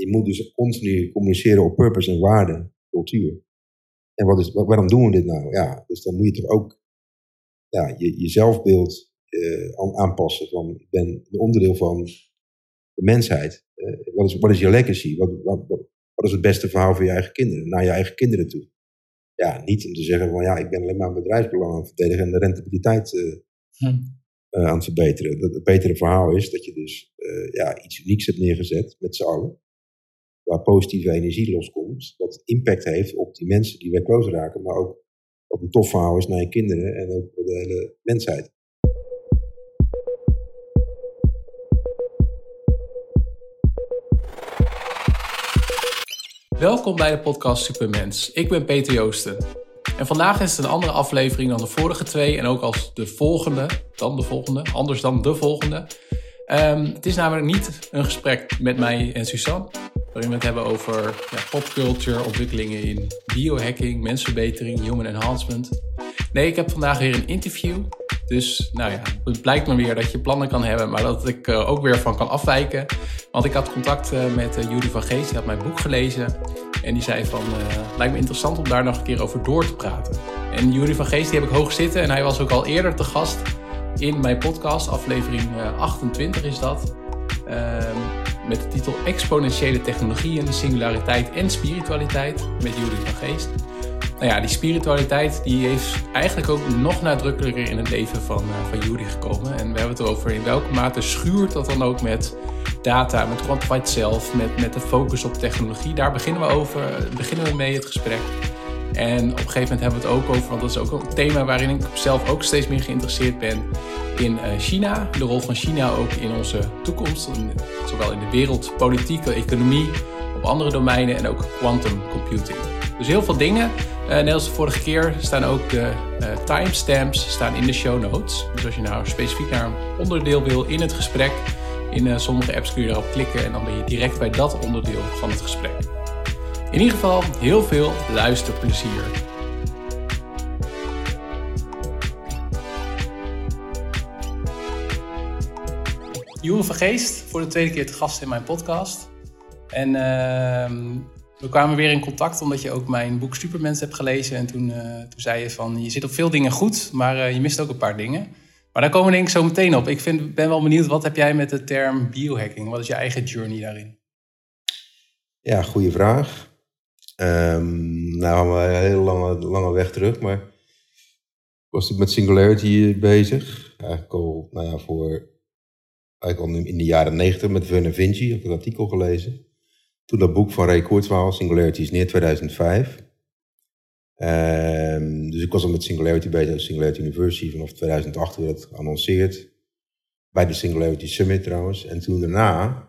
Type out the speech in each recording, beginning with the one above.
je moet dus continu communiceren op purpose en waarde, cultuur. En wat is, waarom doen we dit nou? Ja, dus dan moet je toch ook ja, je, je zelfbeeld uh, aanpassen. Van, ik ben een onderdeel van de mensheid. Uh, wat, is, wat is je legacy? Wat, wat, wat, is het beste verhaal voor je eigen kinderen? Naar je eigen kinderen toe. Ja, niet om te zeggen van ja, ik ben alleen maar bedrijfsbelang aan het verdedigen en de rentabiliteit uh, hm. aan het verbeteren. Dat, het betere verhaal is dat je dus ja, iets unieks hebt neergezet met z'n allen waar positieve energie loskomt, wat impact heeft op die mensen die werkloos raken, maar ook wat een tof verhaal is naar je kinderen en ook voor de hele mensheid. Welkom bij de podcast Supermens. Ik ben Peter Joosten. En vandaag is het een andere aflevering dan de vorige twee en ook als de volgende, dan de volgende, anders dan de volgende. Um, het is namelijk niet een gesprek met mij en Suzanne, waarin we het hebben over ja, popculture, ontwikkelingen in biohacking, mensverbetering, human enhancement. Nee, ik heb vandaag weer een interview. Dus nou ja, het blijkt me weer dat je plannen kan hebben, maar dat ik uh, ook weer van kan afwijken. Want ik had contact uh, met uh, Jury van Geest, die had mijn boek gelezen. En die zei van, lijkt me interessant om daar nog een keer over door te praten. En Jury van Geest, die heb ik hoog zitten en hij was ook al eerder te gast in mijn podcast, aflevering 28 is dat. Ehm, met de titel Exponentiële technologieën, singulariteit en spiritualiteit met Jury van Geest. Nou ja, die spiritualiteit die is eigenlijk ook nog nadrukkelijker in het leven van, uh, van gekomen. En we hebben het erover in welke mate schuurt dat dan ook met data, met quantified self, met, met de focus op technologie. Daar beginnen we, over, beginnen we mee het gesprek. En op een gegeven moment hebben we het ook over, want dat is ook een thema waarin ik zelf ook steeds meer geïnteresseerd ben in eh, China. De rol van China ook in onze toekomst, zowel in de wereldpolitiek, economie, op andere domeinen en ook quantum computing. Dus heel veel dingen. Uh, net als de vorige keer staan ook de uh, timestamps staan in de show notes. Dus als je nou specifiek naar een onderdeel wil in het gesprek, in sommige apps kun je daarop klikken en dan ben je direct bij dat onderdeel van het gesprek. In ieder geval heel veel luisterplezier. Jeroen van Geest, voor de tweede keer te gast in mijn podcast. En uh, we kwamen weer in contact omdat je ook mijn boek Supermens hebt gelezen. En toen, uh, toen zei je van, je zit op veel dingen goed, maar uh, je mist ook een paar dingen. Maar daar komen we denk ik zo meteen op. Ik vind, ben wel benieuwd, wat heb jij met de term biohacking? Wat is je eigen journey daarin? Ja, goede vraag. Um, nou, een hele lange, lange weg terug, maar ik was met Singularity bezig. Eigenlijk al, nou ja, voor, eigenlijk al in de jaren negentig met Werner Vinci, heb ik een artikel gelezen. Toen dat boek van Ray Kurzweil, Singularity is neer 2005. Um, ehm, dus ik was al met Singularity bezig, Singularity University, vanaf 2008 werd het geannonceerd. Bij de Singularity Summit trouwens. En toen daarna,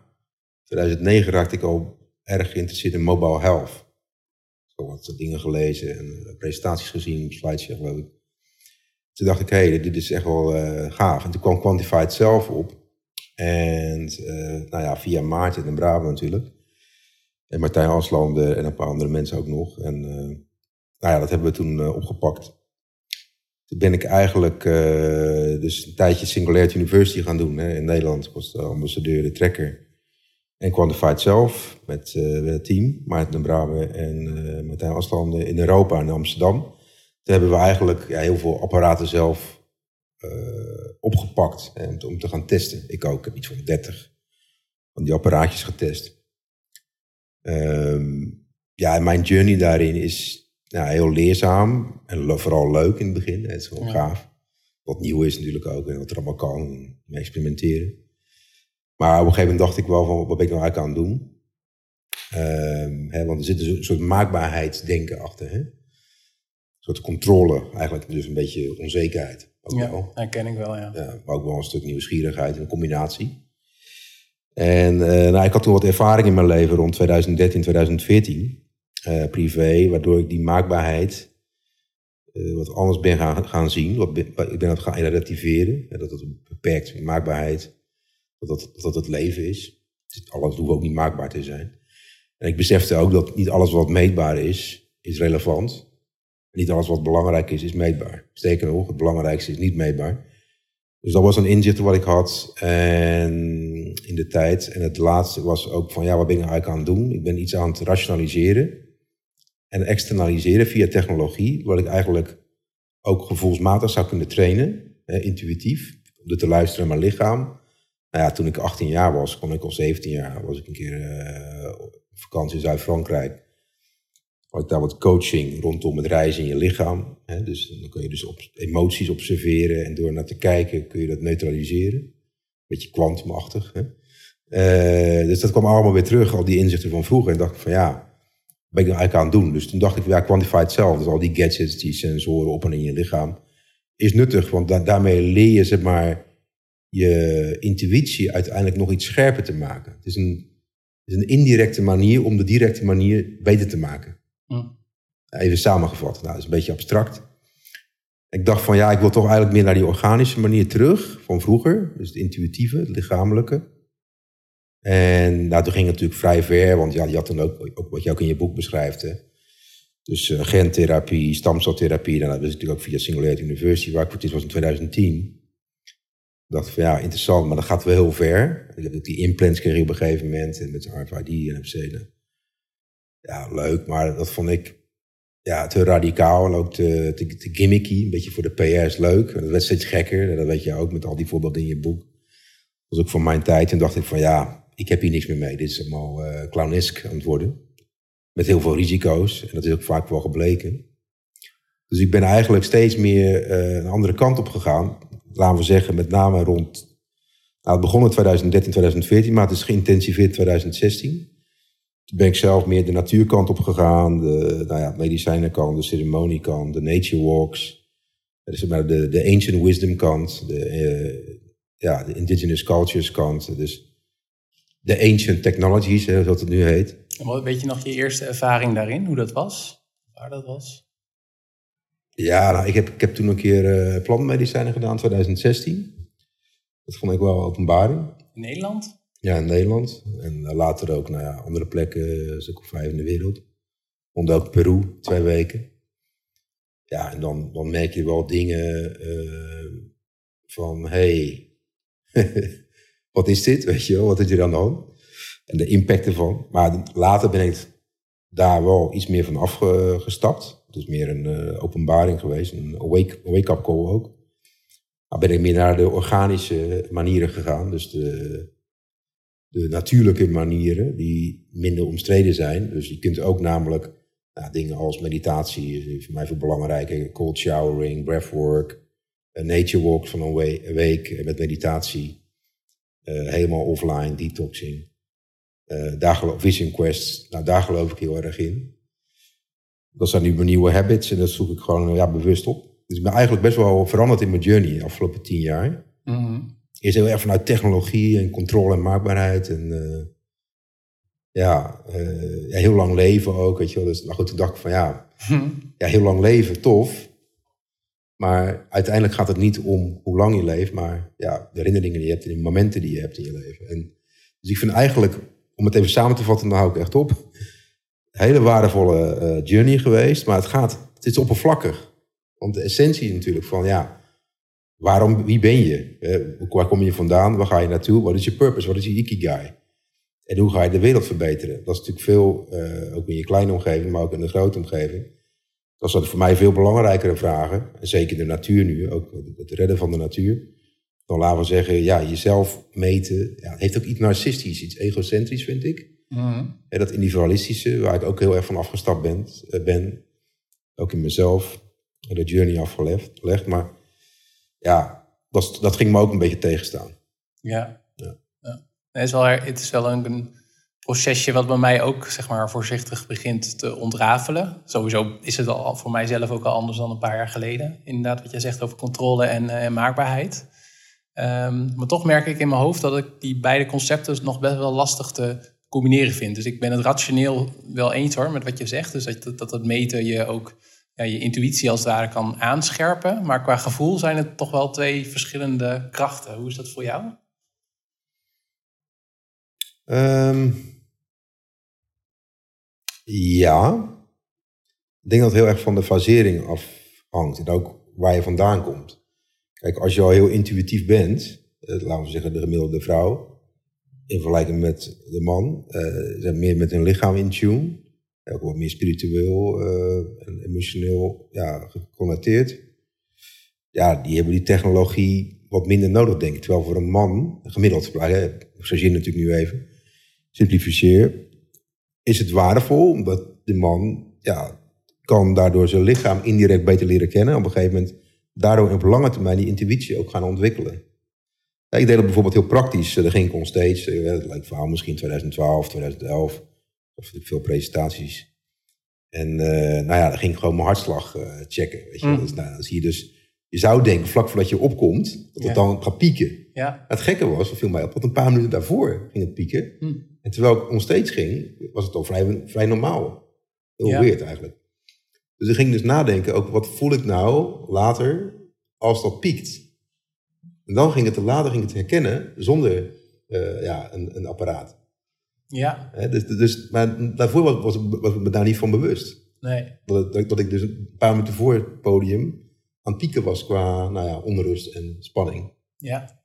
2009, raakte ik al erg geïnteresseerd in mobile health wat dingen gelezen en eh, presentaties gezien, slides geloof ik. Toen dacht ik, hé, dit is echt wel uh, gaaf. En toen kwam Quantified zelf op. En uh, nou ja, via Maarten en Brabant natuurlijk. En Martijn Aslanden en een paar andere mensen ook nog. En nou ja, dat hebben we toen opgepakt. Toen ben ik eigenlijk dus een tijdje Singularity University gaan doen hè, in Nederland. Ik was de ambassadeur, de trekker. En Quantified zelf met, uh, het team, Maarten de Brabe en uh, Martijn Aslanden in Europa en Amsterdam. Toen hebben we eigenlijk ja, heel veel apparaten zelf uh, opgepakt en, om te gaan testen. Ik ook, ik heb iets van 30 van die apparaatjes getest. Um, ja, en mijn journey daarin is nou, heel leerzaam en vooral leuk in het begin. Het is gewoon gaaf. Wat nieuw is natuurlijk ook en wat er allemaal kan, experimenteren. Maar op een gegeven moment dacht ik wel van, wat ben ik nou eigenlijk aan het doen? Um, hè, want er zit een soort maakbaarheidsdenken achter. Hè? Een soort controle, eigenlijk dus een beetje onzekerheid. Ook ja, wel. herken ik wel, ja. ja. Maar ook wel een stuk nieuwsgierigheid, een combinatie. En uh, nou, ik had toen wat ervaring in mijn leven rond 2013, 2014, uh, privé, waardoor ik die maakbaarheid uh, wat anders ben gaan, gaan zien. Wat, ik ben dat gaan relativeren, dat het een beperkt maakbaarheid dat dat, het leven is. Alles hoeft ook niet maakbaar te zijn. En ik besefte ook dat niet alles wat meetbaar is, is relevant. Niet alles wat belangrijk is, is meetbaar. Sterker nog, het belangrijkste is niet meetbaar. Dus dat was een inzicht wat ik had en in de tijd. En het laatste was ook van, ja, wat ben ik nou eigenlijk aan het doen? Ik ben iets aan het rationaliseren en externaliseren via technologie, wat ik eigenlijk ook gevoelsmatig zou kunnen trainen, intuïtief, door te luisteren naar mijn lichaam. Nou ja, toen ik 18 jaar was, kwam ik al 17 jaar, was ik een keer uh, op vakantie in Zuid-Frankrijk. Had ik daar wat coaching rondom het reizen in je lichaam. Hè? Dus dan kun je dus op emoties observeren en door naar te kijken kun je dat neutraliseren. Beetje kwantumachtig. Uh, dus dat kwam allemaal weer terug, al die inzichten van vroeger. En dacht ik van ja, ben ik nou eigenlijk aan het doen? Dus toen dacht ik, ja, Quantified zelf, dus al die gadgets, die sensoren op en in je lichaam, is nuttig. Want daarmee leer je, zeg maar, je intuïtie uiteindelijk nog iets scherper te maken. Het is een, het is een indirecte manier om de directe manier beter te maken. Hm. Even samengevat. Nou, dat is een beetje abstract. Ik dacht van ja, ik wil toch eigenlijk meer naar die organische manier terug van vroeger. Dus het intuïtieve, het lichamelijke. En nou, toen ging het natuurlijk vrij ver, want ja, je had dan ook, ook wat je ook in je boek beschrijft. Hè. Dus uh, gentherapie, stamceltherapie, dan dat is natuurlijk ook via Singularity University, waar ik voor het was in 2010. Dacht van ja, interessant, maar dat gaat wel heel ver. Ik heb ook die implants op een gegeven moment, en met RFID en FC. Ja, leuk, maar dat vond ik ja, te radicaal en ook te, te, gimmicky. Een beetje voor de PR is leuk. En dat werd steeds gekker, dat weet je ook met al die voorbeelden in je boek. Dat was ook voor mijn tijd. En dacht ik van ja, ik heb hier niks meer mee. Dit is allemaal uh, clownesk aan het worden. Met heel veel risico's. En dat is ook vaak wel gebleken. Dus ik ben eigenlijk steeds meer uh, een andere kant op gegaan. Laten we zeggen, met name rond. Nou, het begon in 2013, 2014, maar het is geïntensiveerd in 2016. Toen ben ik zelf meer de natuurkant op gegaan. De nou ja, medicijnenkant, de ceremoniekant, de nature walks. De, de ancient wisdom kant. De, uh, ja, de indigenous cultures kant. Dus de ancient technologies, zoals het nu heet. En weet je nog je eerste ervaring daarin, hoe dat was? Waar dat was? Ja, nou, ik, heb, ik heb toen een keer uh, plantmedicijnen gedaan, 2016. Dat vond ik wel openbaring. In Nederland? Ja, in Nederland. En uh, later ook, nou ja, andere plekken, een stuk of vijf in de wereld. Onder ook Peru, twee weken. Ja, en dan, dan merk je wel dingen uh, van, hey, wat is dit? Weet je wel, wat is hier aan de hand? En de impact ervan. Maar later ben ik daar wel iets meer van afgestapt. Het is meer een uh, openbaring geweest, een wake-up call ook. Maar ben ik meer naar de organische manieren gegaan. Dus de, de natuurlijke manieren die minder omstreden zijn. Dus je kunt ook namelijk nou, dingen als meditatie, voor mij veel belangrijker, cold showering, breathwork, nature walks van een week met meditatie. Eh, helemaal offline, detoxing. Uh, Vision Quest, nou, daar geloof ik heel erg in. Dat zijn nu mijn nieuwe habits en dat zoek ik gewoon ja, bewust op. Dus ik ben eigenlijk best wel veranderd in mijn journey de afgelopen tien jaar. Mm Eerst heel erg vanuit technologie en controle en maakbaarheid. En uh, ja, uh, ja, heel lang leven ook, weet je wel. Dus, maar goed, toen dacht ik van ja, hm. ja, heel lang leven, tof. Maar uiteindelijk gaat het niet om hoe lang je leeft, maar ja, de herinneringen die je hebt en de momenten die je hebt in je leven. En, dus ik vind eigenlijk, om het even samen te vatten, dan hou ik echt op. Hele waardevolle uh, journey geweest, maar het gaat, het is oppervlakkig. Want de essentie is natuurlijk van, ja, waarom, wie ben je? Uh, waar kom je vandaan? Waar ga je naartoe? Wat is je purpose? Wat is je ikigai? En hoe ga je de wereld verbeteren? Dat is natuurlijk veel, uh, ook in je kleine omgeving, maar ook in de grote omgeving. Dat zijn voor mij veel belangrijkere vragen. En zeker de natuur nu, ook het redden van de natuur. Dan laten we zeggen, ja, jezelf meten. Ja, heeft ook iets narcistisch, iets egocentrisch, vind ik. Mm. dat individualistische, waar ik ook heel erg van afgestapt ben. Eh, ben ook in mezelf. De journey afgelegd. Maar ja, dat, dat ging me ook een beetje tegenstaan. Ja. ja. ja. Het, is wel, het is wel een procesje wat bij mij ook zeg maar, voorzichtig begint te ontrafelen. Sowieso is het al voor mijzelf ook al anders dan een paar jaar geleden. Inderdaad, wat jij zegt over controle en, uh, maakbaarheid. Um, maar toch merk ik in mijn hoofd dat ik die beide concepten nog best wel lastig te combineren vind. Dus ik ben het rationeel wel eens hoor met wat je zegt. Dus dat, dat het meten je ook ja, je intuïtie als het kan aanscherpen. Maar qua gevoel zijn het toch wel twee verschillende krachten. Hoe is dat voor jou? Um, ja. Ik denk dat het heel erg van de fasering afhangt. En ook waar je vandaan komt. Kijk, als je al heel intuïtief bent, eh, laten we zeggen de gemiddelde vrouw, in vergelijking met de man, eh, zijn meer met hun lichaam in tune, ook wat meer spiritueel eh, en emotioneel ja, geconnecteerd. Ja, die hebben die technologie wat minder nodig, denk ik. Terwijl voor een man, gemiddeld, ik chargeer natuurlijk nu even, simplificeer, is het waardevol omdat de man ja, kan daardoor zijn lichaam indirect beter leren kennen. Op een gegeven moment daardoor op lange termijn die intuïtie ook gaan ontwikkelen. Ja, ik deed dat bijvoorbeeld heel praktisch. Daar ging ik stage, eh, het lijkt verhaal misschien 2012, 2011, of veel presentaties. En uh, nou ja, dan ging ik gewoon mijn hartslag uh, checken. Weet je? Mm. Dus, nou, dan zie je dus, je zou denken vlak voordat je opkomt, dat het dan gaat pieken. Ja. Het gekke was, dat viel mij op, dat een paar minuten daarvoor ging het pieken. Mm. En terwijl ik on stage ging, was het al vrij, vrij normaal. Heel Ja. weird eigenlijk. Dus ik ging dus nadenken, ook wat voel ik nou later als dat piekt. En dan ging het later ging het herkennen zonder eh, ja, een, een apparaat. Ja, dus, dus, maar daarvoor was, was, was ik me daar niet van bewust. nee. Dat, dat, dat ik dus een paar minuten voor het podium pieken was qua nou ja, onrust en spanning. Ja,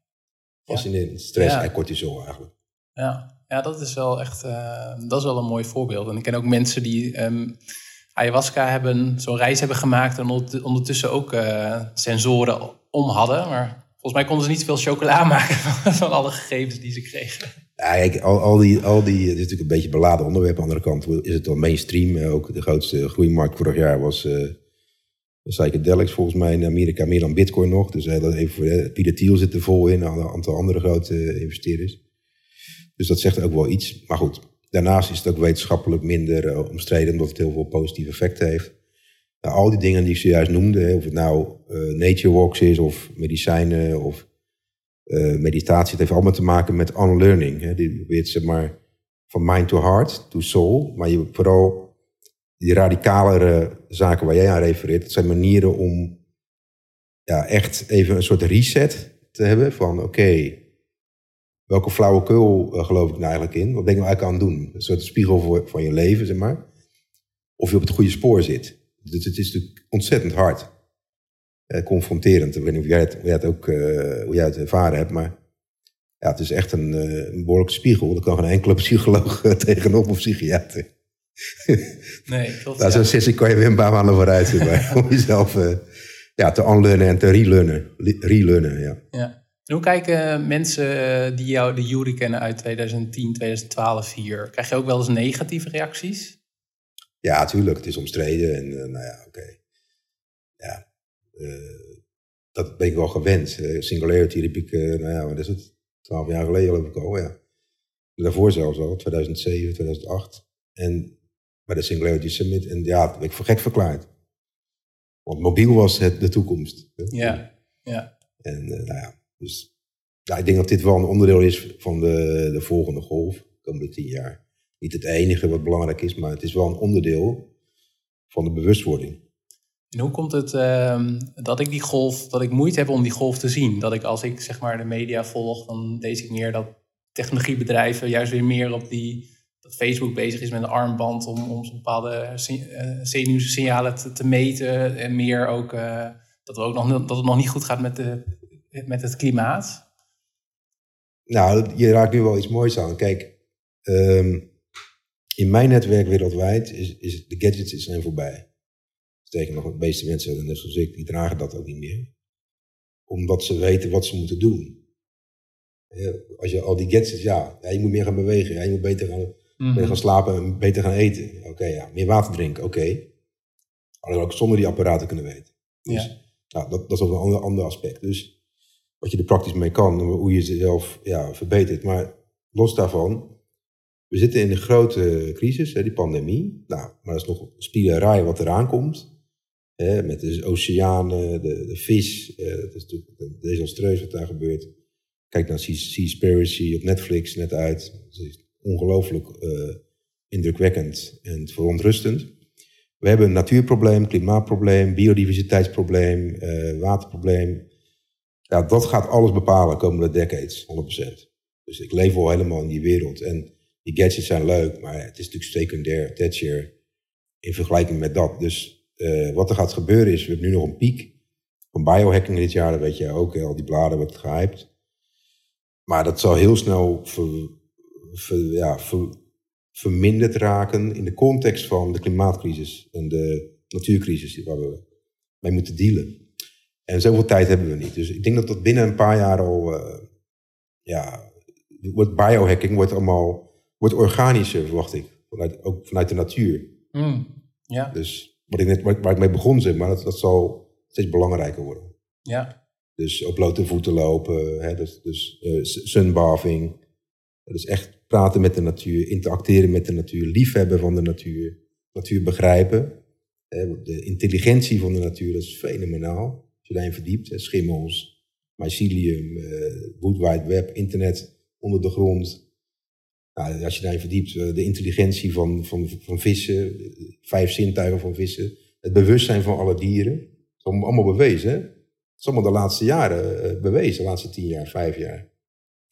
Fascinerend. Stress Ja. en cortisol eigenlijk. ja. ja dat is wel echt eh, dat is wel een mooi voorbeeld. En ik ken ook mensen die ehm, ayahuasca hebben, zo'n reis hebben gemaakt en ondert- ondertussen ook eh, sensoren om hadden. Maar volgens mij konden ze niet veel chocola maken van, alle gegevens die ze kregen. Ja, al, al die, al die, het is natuurlijk een beetje een beladen onderwerp. Aan de andere kant is het al mainstream. Eh, Ook de grootste groeimarkt vorig jaar was eh psychedelics volgens mij in Amerika meer dan bitcoin nog. Dus eh, dat even voor Pilatiel zit er vol in, een aantal andere grote investeerders. Dus dat zegt ook wel iets. Maar goed, daarnaast is het ook wetenschappelijk minder omstreden, omdat het heel veel positieve effecten heeft. Nou, al die dingen die ik zojuist noemde, of het nou eh, nature walks is, of medicijnen, of eh, meditatie, het heeft allemaal te maken met unlearning. Hè. Die probeert zeg maar van mind to heart, to soul. Maar je, vooral die radicalere zaken waar jij aan refereert, dat zijn manieren om ja, echt even een soort reset te hebben van oké, welke flauwekul eh, geloof ik nou eigenlijk in? Wat ben ik nou eigenlijk aan het doen? Een soort spiegel voor, van je leven, zeg maar. Of je op het goede spoor zit. Dus het is natuurlijk ontzettend hard. Eh, confronterend. Ik weet niet of jij het, hoe, jij het ook, eh, hoe jij het ervaren hebt, maar ja, het is echt een, eh, een behoorlijke spiegel. Daar kan geen enkele psycholoog eh, tegenop of psychiater. Nee, klopt. Nou, ja. zo'n sessie kan je weer een paar maanden vooruit om jezelf ja, te unlearnen en te relearnen. Le- Relearnen, ja. Ja. En hoe kijken mensen die jou, de Jury kennen uit 2010, 2012 hier? Krijg je ook wel eens negatieve reacties? Ja, tuurlijk, het is omstreden en eh, nou ja, oké. Ja, eh, dat ben ik wel gewend. Eh, Singularity riep ik, nou ja, wat is het? Twaalf jaar geleden geloof ik al, ja. Daarvoor zelfs al, 2007, 2008. En bij de Singularity Summit. En ja, dat ben ik voor gek verklaard. Want mobiel was het de toekomst. Ja, ja. En nou ja, dus ja, ik denk dat dit wel een onderdeel is van de, de volgende golf, de komende tien jaar. Niet het enige wat belangrijk is, maar het is wel een onderdeel van de bewustwording. En hoe komt het ehm, dat ik die golf, dat ik moeite heb om die golf te zien? Dat ik als ik zeg maar de media volg, dan lees ik meer dat technologiebedrijven juist weer meer op die, dat Facebook bezig is met een armband om, om bepaalde eh, zenuwsignalen te, te meten. En meer ook eh, dat, we ook nog, dat het nog niet goed gaat met, de, met het klimaat. Nou, je raakt nu wel iets moois aan. Kijk, ehm, in mijn netwerk wereldwijd is, is de gadgets zijn voorbij. Sterker nog, de meeste mensen, net zoals ik, die dragen dat ook niet meer. Omdat ze weten wat ze moeten doen. Als je al die gadgets, ja, ja, je moet meer gaan bewegen, ja, je moet beter gaan, beter gaan slapen en beter gaan eten. Oké, ja, meer water drinken, oké. Hadden we ook zonder die apparaten kunnen weten. Dus, Ja. nou, dat, dat is ook een ander, ander aspect. Dus wat je er praktisch mee kan, hoe je jezelf ja, verbetert. Maar los daarvan, we zitten in een grote crisis, hè, die pandemie. Nou, maar dat is nog spielerij wat eraan komt. Hè, met de oceanen, de, de vis. eh, dat is natuurlijk desastreus wat daar gebeurt. Kijk naar Sea- Seaspiracy op Netflix net uit. Het is ongelooflijk eh, indrukwekkend en verontrustend. We hebben een natuurprobleem, klimaatprobleem, biodiversiteitsprobleem, eh, waterprobleem. Ja, dat gaat alles bepalen de komende decades, 100%. Dus ik leef al helemaal in die wereld. En die gadgets zijn leuk, maar het is natuurlijk secundair, tertiair in vergelijking met dat. Dus eh, wat er gaat gebeuren is, we hebben nu nog een piek. van biohacking dit jaar, dat weet je ook, al die bladen wordt gehyped. Maar dat zal heel snel ja, verminderd raken in de context van de klimaatcrisis en de natuurcrisis waar we mee moeten dealen. En zoveel tijd hebben we niet. Dus ik denk dat dat binnen een paar jaar al, uh, ja, wordt biohacking wordt allemaal, wordt organischer, verwacht ik. Vanuit, ook vanuit de natuur. Mm, ja. Dus wat ik net, waar, ik mee begon, zeg maar, dat, dat zal steeds belangrijker worden. Ja. Dus op blote voeten lopen, hè, dus, dus uh, sunbathing. Dus echt praten met de natuur, interacteren met de natuur, liefhebben van de natuur, natuur begrijpen. De intelligentie van de natuur dat is fenomenaal. Als je daarin verdiept, schimmels, mycelium, uh, Wood Wide Web, internet onder de grond. Nou, als je daarin verdiept, eh, de intelligentie van, van, van vissen, vijf zintuigen van vissen, het bewustzijn van alle dieren. Dat is allemaal bewezen. Hè? Het is allemaal de laatste jaren eh, bewezen, de laatste tien jaar, vijf jaar.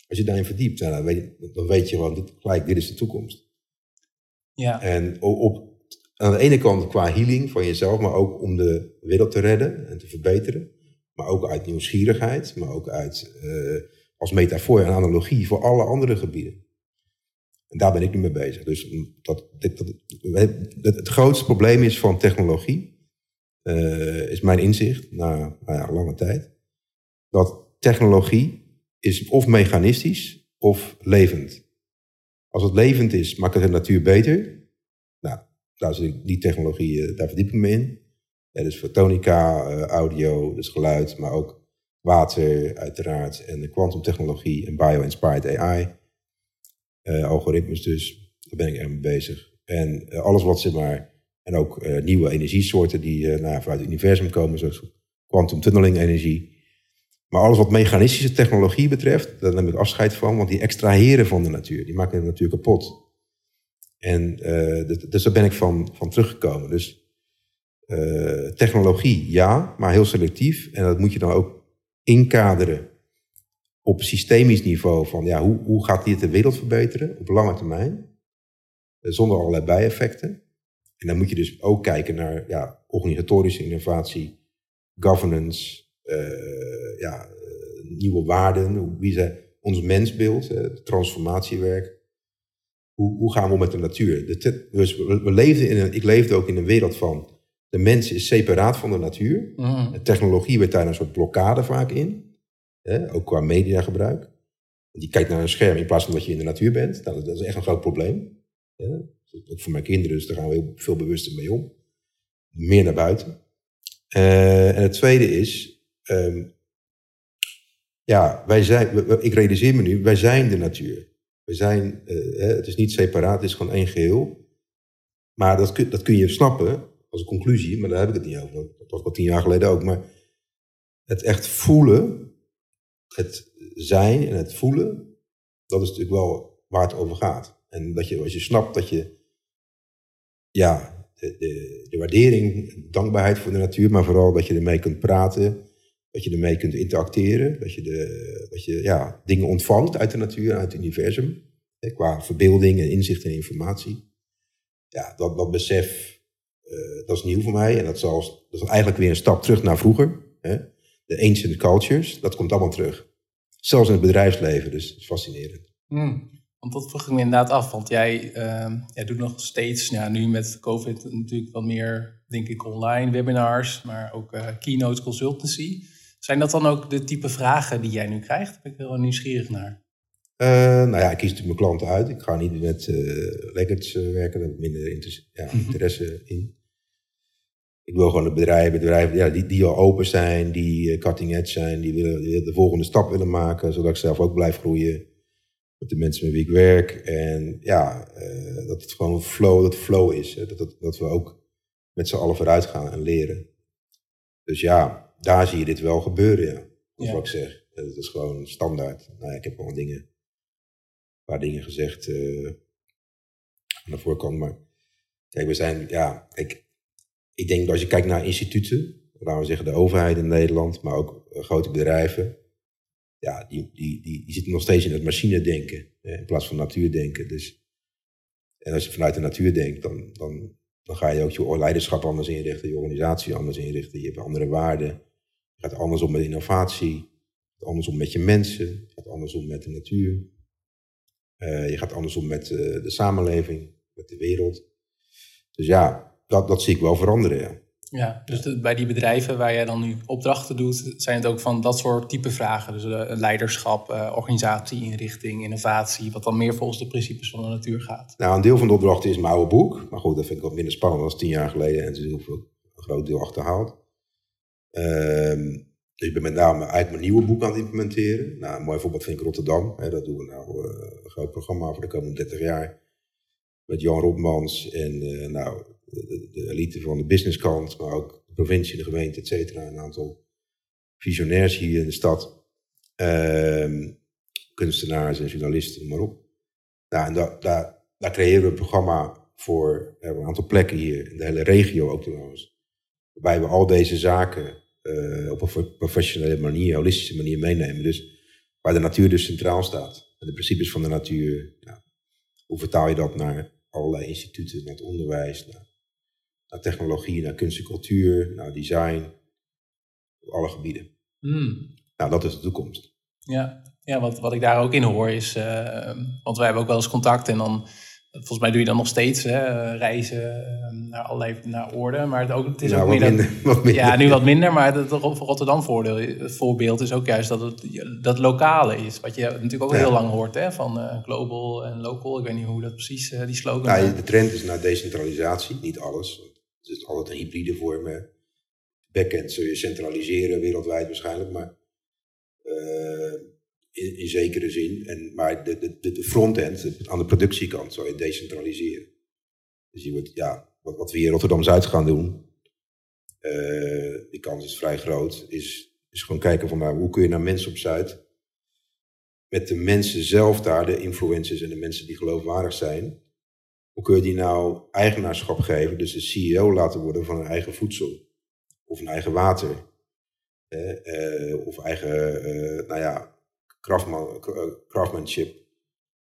Als je daarin verdiept, nou, dan, weet, dan weet je gewoon, gelijk, dit is de toekomst. Ja. En op, aan de ene kant qua healing van jezelf, maar ook om de wereld te redden en te verbeteren. Maar ook uit nieuwsgierigheid, maar ook uit, uh, als metafoor en analogie voor alle andere gebieden. En daar ben ik nu mee bezig. Dus dat, dit, dat, het grootste probleem is van technologie, uh, is mijn inzicht na nou ja, lange tijd, dat technologie is of mechanistisch of levend. Als het levend is, maakt het de natuur beter. Nou, daar zit die technologie, eh, daar verdiep ik me in. Dus fotonica, uh, audio, dus geluid, maar ook water uiteraard. En de kwantumtechnologie en bio-inspired AI. Eh, algoritmes dus, daar ben ik erg mee bezig. En alles wat zeg maar, en ook nieuwe energiesoorten die nou, vanuit het universum komen, zoals quantum tunneling energie. Maar alles wat mechanistische technologie betreft, daar neem ik afscheid van, want die extraheren van de natuur, die maken de natuur kapot. En uh, dus daar ben ik van, van teruggekomen. Dus uh, technologie, ja, maar heel selectief. En dat moet je dan ook inkaderen op systemisch niveau van ja, hoe, hoe gaat dit de wereld verbeteren op lange termijn, uh, zonder allerlei bijeffecten. En dan moet je dus ook kijken naar ja, organisatorische innovatie, governance, uh, ja, nieuwe waarden, wie ze, ons mensbeeld, transformatiewerk. Hoe, hoe gaan we om met de natuur? De dus we, we leefden in een, ik leefde ook in een wereld van de mens is separaat van de natuur. Mm. De technologie werd daar een soort blokkade vaak in, hè, ook qua mediagebruik. Die kijkt naar een scherm in plaats van dat je in de natuur bent. Nou, dat is echt een groot probleem. Ook voor mijn kinderen, dus daar gaan we heel veel bewuster mee om. Meer naar buiten. Uh, en het tweede is, um, ja, wij zijn, ik realiseer me nu, wij zijn de natuur. We zijn, uh, het is niet separaat, het is gewoon één geheel. Maar dat, dat kun je snappen als een conclusie, maar daar heb ik het niet over. Dat was al tien jaar geleden ook. Maar het echt voelen, het zijn en het voelen, dat is natuurlijk wel waar het over gaat. En dat je, als je snapt dat je, ja, de, de, de waardering, dankbaarheid voor de natuur, maar vooral dat je ermee kunt praten, dat je ermee kunt interacteren. Dat je, de, dat je ja, dingen ontvangt uit de natuur, uit het universum. Hè, qua verbeelding en inzicht en informatie. Ja, dat, dat besef, uh, dat is nieuw voor mij. En dat, zal, dat is eigenlijk weer een stap terug naar vroeger. Hè. De ancient cultures, dat komt allemaal terug. Zelfs in het bedrijfsleven, dus het is fascinerend. Hmm. Want dat vroeg ik me inderdaad af, want jij, uh, jij doet nog steeds, ja, nu met COVID natuurlijk wel meer, denk ik, online webinars, maar ook uh, keynote consultancy. Zijn dat dan ook de type vragen die jij nu krijgt? Daar ben ik heel nieuwsgierig naar. Uh, nou ja, ik kies natuurlijk mijn klanten uit. Ik ga niet met uh, werken, daar heb ik minder interesse, ja, mhm. interesse in. Ik wil gewoon de bedrijven, bedrijven ja, die, die al open zijn, die cutting edge zijn, die willen die de volgende stap willen maken, zodat ik zelf ook blijf groeien met de mensen met wie ik werk. En ja, dat het gewoon flow, dat flow is. Hè? Dat, dat, dat we ook met z'n allen vooruit gaan en leren. Dus ja, daar zie je dit wel gebeuren, ja. Dat wat ik zeg. Het is gewoon standaard. Nou ja, ik heb wel dingen, een paar dingen gezegd uh, aan de voorkant, maar kijk, we zijn, ja, ik, ik denk als je kijkt naar instituten, laten we zeggen de overheid in Nederland, maar ook uh, grote bedrijven, ja, die, die, die, die zitten nog steeds in het machine-denken in plaats van natuurdenken. Dus, en als je vanuit de natuur denkt, dan, dan, dan ga je ook je leiderschap anders inrichten, je organisatie anders inrichten, je hebt andere waarden Het gaat anders om met innovatie. Het gaat anders om met je mensen. Het gaat anders om met de natuur. Uh, je gaat anders om met uh, de samenleving, met de wereld. Dus ja, dat, dat zie ik wel veranderen, ja. Ja, dus de, bij die bedrijven waar jij dan nu opdrachten doet, zijn het ook van dat soort type vragen. Dus uh, leiderschap, uh, organisatie, inrichting, innovatie, wat dan meer volgens de principes van de natuur gaat. Nou, een deel van de opdrachten is mijn oude boek. Maar goed, dat vind ik wat minder spannend dan tien jaar geleden en het is heel veel, een groot deel achterhaald. Ehm, dus ik ben met name uit mijn nieuwe boek aan het implementeren. Nou, een mooi voorbeeld vind ik Rotterdam. Hè, dat doen we nou uh, een groot programma voor de komende 30 jaar. Met Jan Robmans en nou, de, elite van de businesskant, maar ook de provincie, de gemeente, et cetera. Een aantal visionairs hier in de stad. Ehm, kunstenaars en journalisten, maar op. Nou, en da, da, daar creëren we een programma voor een aantal plekken hier, in de hele regio ook trouwens. Waarbij we al deze zaken uh, op een professionele manier, holistische manier meenemen. Dus waar de natuur dus centraal staat. En de principes van de natuur. Ja, hoe vertaal je dat naar allerlei instituten, naar het onderwijs, naar naar technologie, naar kunst en cultuur, naar design. Op alle gebieden. Hmm. Nou, dat is de toekomst. Ja, ja wat, wat ik daar ook in hoor is, uh, want wij hebben ook wel eens contact en dan, volgens mij doe je dan nog steeds hè, reizen ehm, naar allerlei naar oorden, maar het, ook, het is ja, ook meer minder, wat minder. Ja, nu wat minder, maar het Rotterdam voordeel, voorbeeld is ook juist dat het dat lokale is. Wat je natuurlijk ook Ja. heel lang hoort, hè, van eh, global en local. Ik weet niet hoe dat precies, eh, die slogan... Nou, de trend is naar decentralisatie, niet alles. Het is altijd een hybride vorm. hè. Backend zul je centraliseren wereldwijd waarschijnlijk, maar eh, in, zekere zin. En, maar de, de, de- frontend, aan de productiekant, zou je decentraliseren. Dus je wordt, ja, wat, wat we hier in Rotterdam-Zuid gaan doen, eh, die kans is vrij groot, is, is gewoon kijken van nou, hoe kun je naar mensen op Zuid, met de mensen zelf daar, de influencers en de mensen die geloofwaardig zijn, hoe kun je die nou eigenaarschap geven, dus de CEO laten worden van een eigen voedsel of een eigen water? eh, eh, of eigen, eh, nou ja, craftman,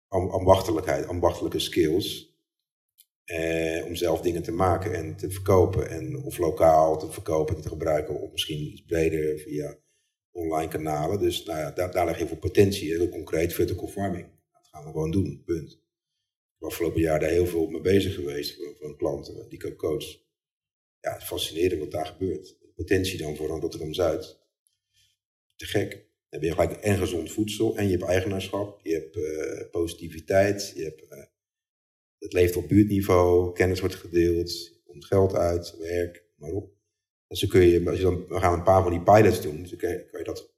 eh, ambachtelijkheid, ambachtelijke skills. Eh, om zelf dingen te maken en te verkopen. En of lokaal te verkopen en te gebruiken. Of misschien iets breder via online kanalen. Dus nou ja, daar, daar heel veel potentie. Heel concreet vertical farming. Dat gaan we gewoon doen, punt. Ben afgelopen jaar daar heel veel mee bezig geweest. Voor, een klant eh, die ik ook coach. Ja, het fascinerend wat daar gebeurt. De potentie dan voor een Rotterdam-Zuid. Te gek. Dan heb je gelijk en gezond voedsel. En je hebt eigenaarschap. Je hebt eh, positiviteit. Je hebt... eh, het leeft op buurtniveau, kennis wordt gedeeld, komt geld uit, werk, maar op. En zo kun je, als je dan, we gaan een paar van die pilots doen, dus dan kan je, dat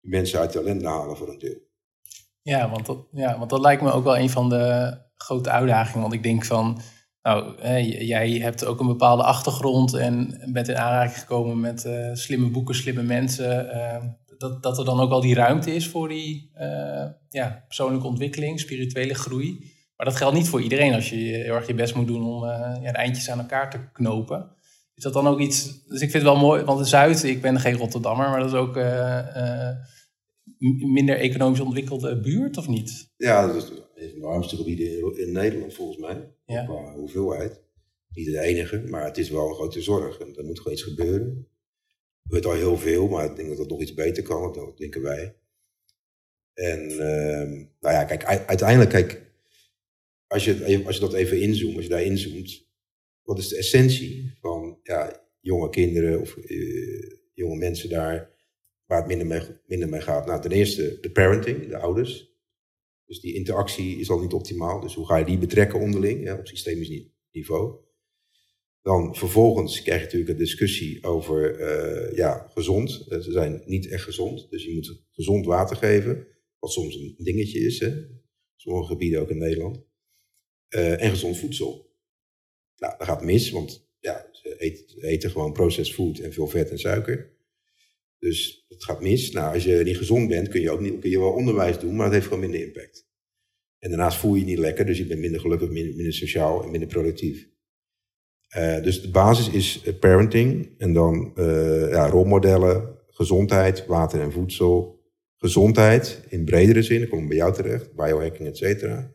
mensen uit de ellende halen voor een deel. Ja want, ja, want dat lijkt me ook wel een van de grote uitdagingen. Want ik denk van, nou, jij hebt ook een bepaalde achtergrond en bent in aanraking gekomen met eh, slimme boeken, slimme mensen. eh, dat, dat er dan ook wel die ruimte is voor die eh, ja, persoonlijke ontwikkeling, spirituele groei. Maar dat geldt niet voor iedereen als je heel erg je best moet doen om ja, de eindjes aan elkaar te knopen. Is dat dan ook iets... Dus ik vind het wel mooi, want de Zuid, ik ben geen Rotterdammer, maar dat is ook minder economisch ontwikkelde buurt, of niet? Ja, dat is een van de armste gebieden in, Nederland volgens mij, Ja. qua hoeveelheid. Niet de enige, maar het is wel een grote zorg en er moet gewoon iets gebeuren. Er gebeurt al heel veel, maar ik denk dat het nog iets beter kan, dat denken wij. En ehm, nou ja, kijk, uiteindelijk, kijk, als je, als je dat even inzoomt, als je daar inzoomt, wat is de essentie van ja, jonge kinderen of eh, jonge mensen daar, waar het minder mee, minder mee gaat? Nou, ten eerste de parenting, de ouders. Dus die interactie is al niet optimaal. Dus hoe ga je die betrekken onderling op systemisch ni- niveau? Dan vervolgens krijg je natuurlijk een discussie over eh, ja, gezond. Eh, Ze zijn niet echt gezond, dus je moet gezond water geven. Wat soms een dingetje is, hè? sommige gebieden ook in Nederland. Eh, en gezond voedsel. Nou, dat gaat mis, want ja, ze eten, eten gewoon processed food en veel vet en suiker. Dus het gaat mis. Nou, als je niet gezond bent, kun je ook niet, kun je wel onderwijs doen, maar dat heeft gewoon minder impact. En daarnaast voel je je niet lekker, dus je bent minder gelukkig, minder, sociaal en minder productief. Eh, dus de basis is eh, parenting en dan eh, ja, rolmodellen, gezondheid, water en voedsel. Gezondheid in bredere zin, dan kom ik bij jou terecht, biohacking, et cetera.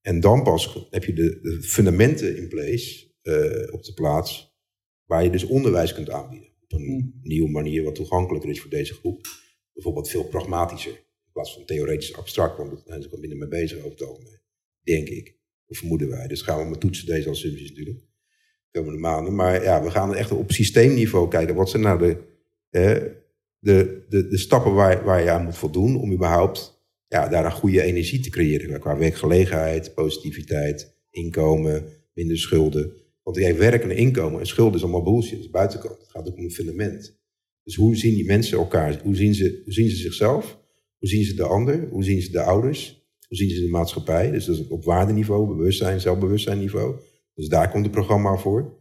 En dan pas heb je de, fundamenten in place op de plaats waar je dus onderwijs kunt aanbieden. Op een nieuwe manier wat toegankelijker is voor deze groep. Bijvoorbeeld veel pragmatischer. In plaats van theoretisch abstract, want daar zijn ze minder mee bezig over het algemeen. Denk ik. Of vermoeden wij. Dus gaan we maar toetsen deze assumpties natuurlijk. De komende maanden. Maar ja, we gaan echt op systeemniveau kijken. Wat zijn nou de, de, de, de stappen waar, waar je aan moet voldoen om überhaupt ja, daar een goede energie te creëren. Qua werkgelegenheid, positiviteit, inkomen, minder schulden. Want jij werk en inkomen en schulden is allemaal bullshit. Dat is buitenkant. Het gaat ook om een fundament. Dus hoe zien die mensen elkaar? Hoe zien ze, hoe zien ze zichzelf? Hoe zien ze de ander? Hoe zien ze de ouders? Hoe zien ze de maatschappij? Dus dat is op waardeniveau, bewustzijn, zelfbewustzijn niveau. Dus daar komt het programma voor.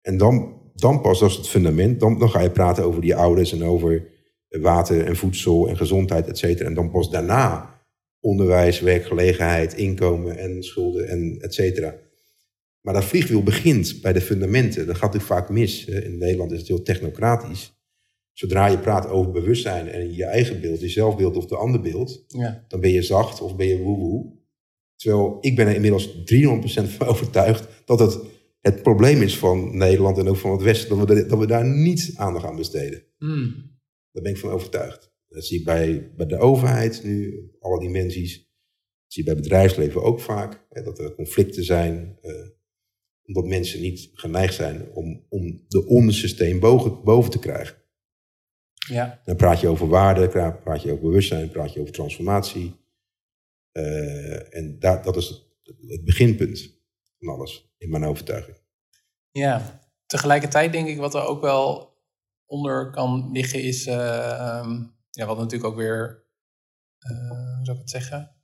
En dan, dan pas, dat is het fundament, dan, dan ga je praten over die ouders en over water en voedsel en gezondheid, et cetera. En dan pas daarna onderwijs, werkgelegenheid, inkomen en schulden en et cetera. Maar dat vliegwiel begint bij de fundamenten. Dat gaat natuurlijk vaak mis. In Nederland is het heel technocratisch. Zodra je praat over bewustzijn en je eigen beeld, je zelfbeeld of de ander beeld, ja. dan ben je zacht of ben je woehoe. Terwijl ik ben er inmiddels 300% van overtuigd dat het het probleem is van Nederland en ook van het Westen, dat we, dat we daar niet aandacht aan besteden. Hmm. Daar ben ik van overtuigd. Dat zie ik bij, bij de overheid nu, alle dimensies. Dat zie je bij bedrijfsleven ook vaak. Hè, dat er conflicten zijn. Eh, omdat mensen niet geneigd zijn om, om de onderste steen boven, boven te krijgen. Ja. Dan praat je over waarde, praat je over bewustzijn, praat je over transformatie. Uh, en dat, dat is het, het beginpunt van alles, in mijn overtuiging. Ja, tegelijkertijd denk ik wat er ook wel onder kan liggen is, uh, ja, wat natuurlijk ook weer, uh, hoe zou ik het zeggen?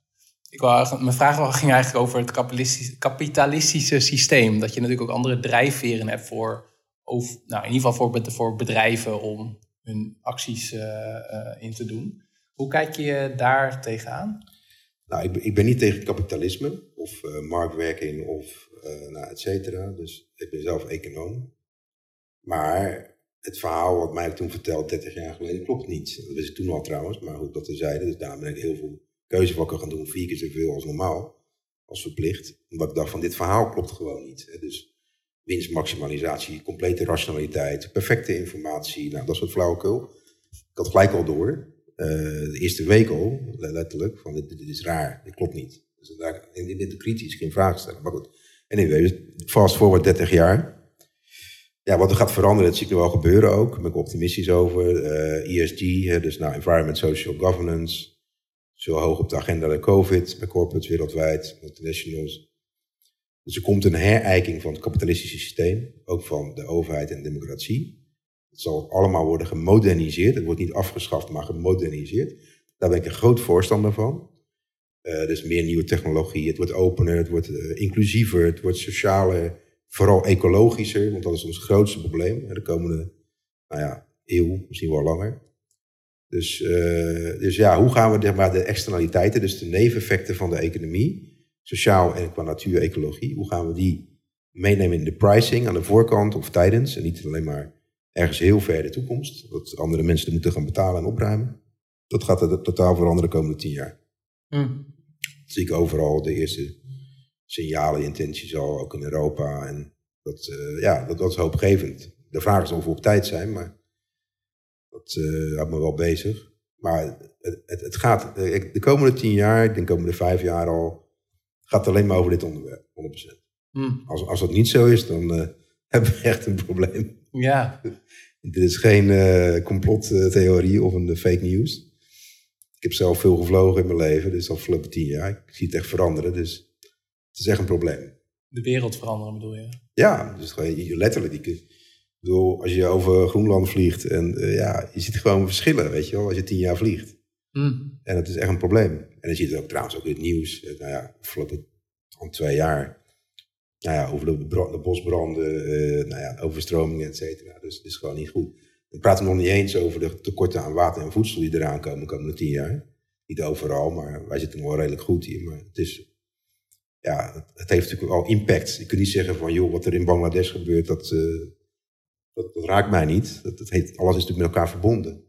Ik mijn vraag ging eigenlijk over het kapitalistische, kapitalistische systeem. Dat je natuurlijk ook andere drijfveren hebt voor, of, nou, in ieder geval voor, bedrijven om hun acties uh, in te doen. Hoe kijk je daar tegenaan? Nou, ik, ik ben niet tegen kapitalisme of marktwerking of nou, et cetera. Dus ik ben zelf econoom. Maar het verhaal wat mij toen verteld 30 jaar geleden klopt niet. Dat wist ik toen al trouwens, maar goed, dat zeiden. Dus daar ben ik heel veel keuzevakken gaan doen, vier keer zoveel als normaal, als verplicht. Omdat ik dacht van dit verhaal klopt gewoon niet. Dus winstmaximalisatie, complete rationaliteit, perfecte informatie, nou dat soort flauwekul. Ik had gelijk al door, uh, de eerste week al, letterlijk, van dit, dit, is raar, dit klopt niet. Dus daar, in, de kritisch geen vraag stellen. Maar goed, en anyway, fast forward 30 jaar ja, wat er gaat veranderen, dat zie ik nu wel gebeuren ook. Daar ben ik optimistisch over. ESG, eh, e dus nou, Environment, Social Governance. Zo hoog op de agenda de COVID, bij corporates wereldwijd, multinationals. Dus er komt een herijking van het kapitalistische systeem, ook van de overheid en democratie. Het zal allemaal worden gemoderniseerd. Het wordt niet afgeschaft, maar gemoderniseerd. Daar ben ik een groot voorstander van. Uh, dus meer nieuwe technologie, het wordt opener, het wordt uh, inclusiever, het wordt socialer Vooral ecologischer, want dat is ons grootste probleem de komende nou ja, eeuw, misschien wel langer. Dus, uh, dus ja, hoe gaan we zeg maar, de externaliteiten, dus de neveneffecten van de economie, sociaal en qua natuur, ecologie, hoe gaan we die meenemen in de pricing aan de voorkant of tijdens, en niet alleen maar ergens heel ver in de toekomst, dat andere mensen moeten gaan betalen en opruimen. Dat gaat er totaal veranderen de komende tien jaar. Mm. Dat zie ik overal de eerste signalen, intenties al, ook in Europa. En dat, uh, ja, dat, dat is hoopgevend. De vraag is of we op tijd zijn, maar dat uh, houdt me wel bezig. Maar het, het, het gaat, de komende tien jaar, ik denk de komende vijf jaar al, gaat het alleen maar over dit onderwerp, 100%. Hmm. Als, als dat niet zo is, dan uh, hebben we echt een probleem. Ja. dit is geen uh, complottheorie of een fake news. Ik heb zelf veel gevlogen in mijn leven, dus afgelopen tien jaar. Ik zie het echt veranderen, dus het is echt een probleem. De wereld veranderen bedoel je? Ja, dus gewoon letterlijk. Ik bedoel, als je over Groenland vliegt en uh, ja, je ziet gewoon verschillen, weet je wel, als je tien jaar vliegt. Hmm. En dat is echt een probleem. En dan zie je het ook trouwens ook in het nieuws. Eh, nou ja, afgelopen twee jaar. Nou ja, over de, de bosbranden, uh, nou ja, overstromingen, et cetera. Dus het is gewoon niet goed. We praten nog niet eens over de tekorten aan water en voedsel die eraan komen de komende tien jaar. Niet overal, maar wij zitten nog wel redelijk goed hier. Maar het is ja, het heeft natuurlijk wel impact. Je kunt niet zeggen van, joh, wat er in Bangladesh gebeurt, dat, uh, dat, dat, raakt mij niet. Dat, dat heet, alles is natuurlijk met elkaar verbonden.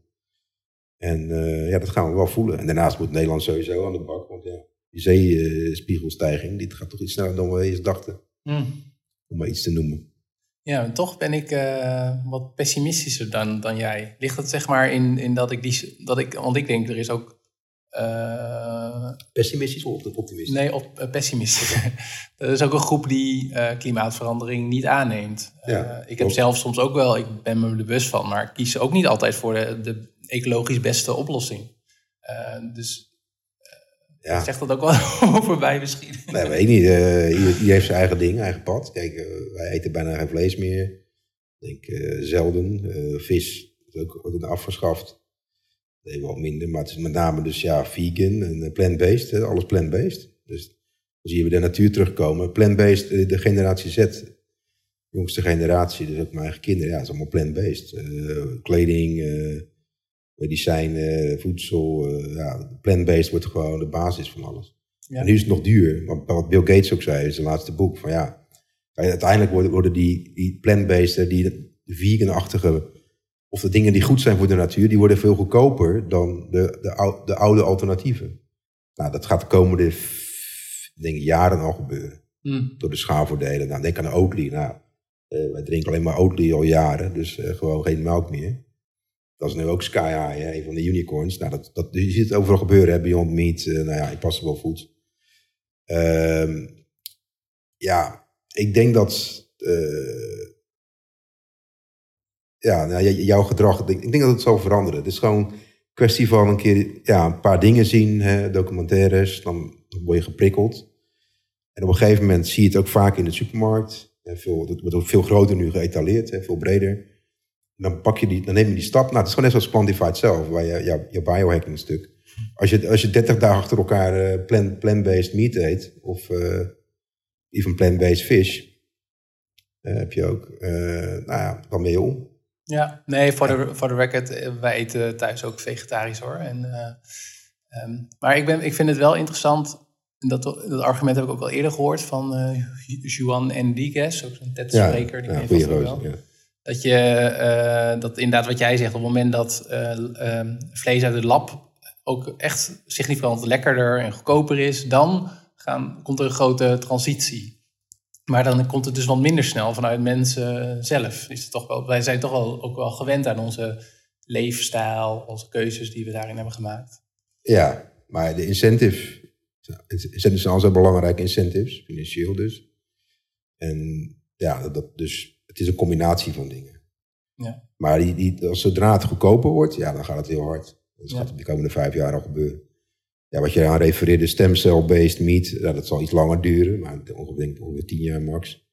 En uh, ja, dat gaan we wel voelen. En daarnaast moet Nederland sowieso aan de bak, want ja, die zeespiegelstijging, die gaat toch iets sneller dan we eens dachten. Mm. Om maar iets te noemen. Ja, en toch ben ik uh, wat pessimistischer dan, dan jij. Ligt het zeg maar in, in dat ik die. Dat ik, want ik denk er is ook. Uh, pessimistisch of optimistisch? Nee, op, uh, pessimistisch. er is ook een groep die klimaatverandering niet aanneemt. Ja, ik heb zelf soms ook wel, ik ben me er bewust van, maar ik kies ook niet altijd voor de, de ecologisch beste oplossing. dus ja. Zegt dat ook wel over mij misschien? Nee, weet niet. Uh, ieder, heeft zijn eigen ding, eigen pad. Kijk, uh, wij eten bijna geen vlees meer. Ik denk uh, zelden. vis is ook wordt afgeschaft. Nee, wel minder, maar het is met name dus ja, vegan en plant-based. Alles plant-based. Dus dan zie je weer de natuur terugkomen. Plant-based, de generatie Z, de jongste generatie, dus ook mijn eigen kinderen, ja, het is allemaal plant-based. kleding, medicijnen, voedsel, uh, ja, plant-based wordt gewoon de basis van alles. En nu is het nog duur, maar wat Bill Gates ook zei in zijn laatste boek, van ja, uiteindelijk worden, worden die, die plant-based, die vegan-achtige, of de dingen die goed zijn voor de natuur, die worden veel goedkoper dan de, de, de oude alternatieven. Nou, dat gaat de komende denk ik, jaren al gebeuren. Hmm. Door de schaalvoordelen. Nou, denk aan de Oatly. Nou, uh, wij drinken alleen maar Oatly al jaren, dus uh, gewoon geen melk meer. Dat is nu ook Sky High, hè, een van de unicorns. Nou, dat, dat, je ziet het overal gebeuren, hè, Beyond Meat, uh, nou ja, Impossible Foods. Uh, ja, ik denk dat... Ja, nou, jouw gedrag, ik denk dat het zal veranderen. Het is gewoon kwestie van een keer ja, een paar dingen zien, hè, documentaires, dan word je geprikkeld. En op een gegeven moment zie je het ook vaak in de supermarkt. En veel, het wordt ook veel groter nu geëtaleerd, hè, veel breder dan, pak je die, dan neem je die stap. Nou, het is gewoon net zoals Quantified zelf, waar je, je biohacking stuk. Als je, als je 30 dagen achter elkaar uh, plant, plant-based meat eet, of uh, even plant-based fish, uh, heb je ook, nou ja, dan ben om. Ja, nee, voor de, voor de record, wij eten thuis ook vegetarisch hoor. En, um, maar ik, ben, ik vind het wel interessant, dat, dat argument heb ik ook al eerder gehoord van Juan Enriquez, ook zo'n TED-spreker. Ja, die ja, roze, ja. Dat je, uh, dat inderdaad wat jij zegt, op het moment dat uh, vlees uit het lab ook echt significant lekkerder en goedkoper is, dan gaan, komt er een grote transitie. Maar dan komt het dus wat minder snel vanuit mensen zelf. Is het toch wel, wij zijn toch wel, ook wel gewend aan onze leefstijl, onze keuzes die we daarin hebben gemaakt. Ja, maar de incentive, incentives zijn altijd belangrijke incentives, financieel dus. En ja, dat, dus het is een combinatie van dingen. Ja. Maar die, die, als zodra het goedkoper wordt, ja, dan gaat het heel hard. Dat gaat de komende vijf jaar al gebeuren. Ja, wat je aan refereerde, stemcel-based meat, dat zal iets langer duren, maar ongeveer, ik ongeveer tien jaar max.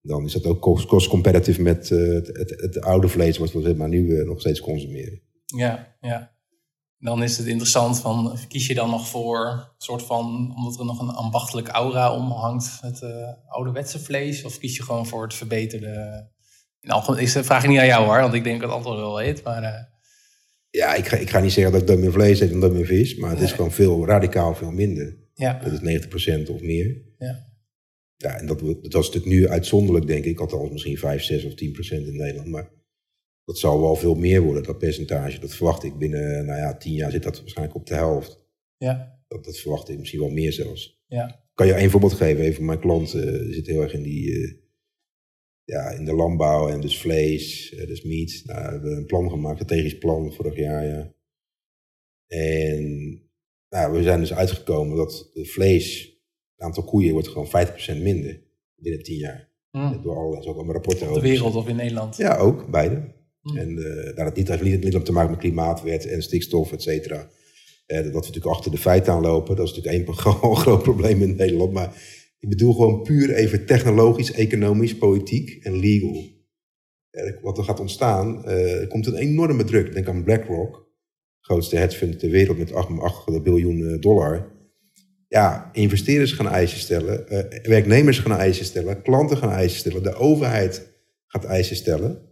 Dan is dat ook cost competitive met uh, het, het, het, oude vlees, wat we maar nu uh, nog steeds consumeren. Ja, ja dan is het interessant van, kies je dan nog voor soort van, omdat er nog een ambachtelijk aura omhangt, het uh, ouderwetse vlees? Of kies je gewoon voor het verbeterde? Is de vraag niet aan jou hoor, want ik denk dat het antwoord wel weet. Maar. Ja, ik ga, ik ga niet zeggen dat ik dat meer vlees eet dan dat meer vis, maar het is gewoon veel radicaal veel minder. Ja. Dat is 90% of meer. Ja. Ja, en dat, dat was natuurlijk nu uitzonderlijk, denk ik. Althans, misschien 5, 6 of 10% in Nederland. Maar dat zal wel veel meer worden, dat percentage. Dat verwacht ik binnen, nou ja, tien jaar zit dat waarschijnlijk op de helft. Ja. Dat, dat verwacht ik misschien wel meer zelfs. Ja. Kan je één voorbeeld geven? Even mijn klant uh, zit heel erg in die, uh, ja, in de landbouw en dus vlees, uh, dus meat. Nou, we hebben een plan gemaakt, een strategisch plan vorig jaar, ja. En nou, we zijn dus uitgekomen dat de vlees, het aantal koeien wordt gewoon 50% minder binnen tien jaar. Mm. Door alle, zo rapporten over. De wereld of in Nederland? Ja, ook, beide. Hm. En uh, nou, dat niet, heeft niet, niet te maken met klimaatwet en stikstof, et cetera. Uh, dat we natuurlijk achter de feiten aanlopen. Dat is natuurlijk één groot, groot probleem in Nederland. Maar ik bedoel gewoon puur even technologisch, economisch, politiek en legal. Wat er gaat ontstaan, er komt een enorme druk. Denk aan BlackRock, grootste hedgefund ter wereld met 8, 8 biljoen dollar. Ja, investeerders gaan eisen stellen, werknemers gaan eisen stellen, klanten gaan eisen stellen, de overheid gaat eisen stellen.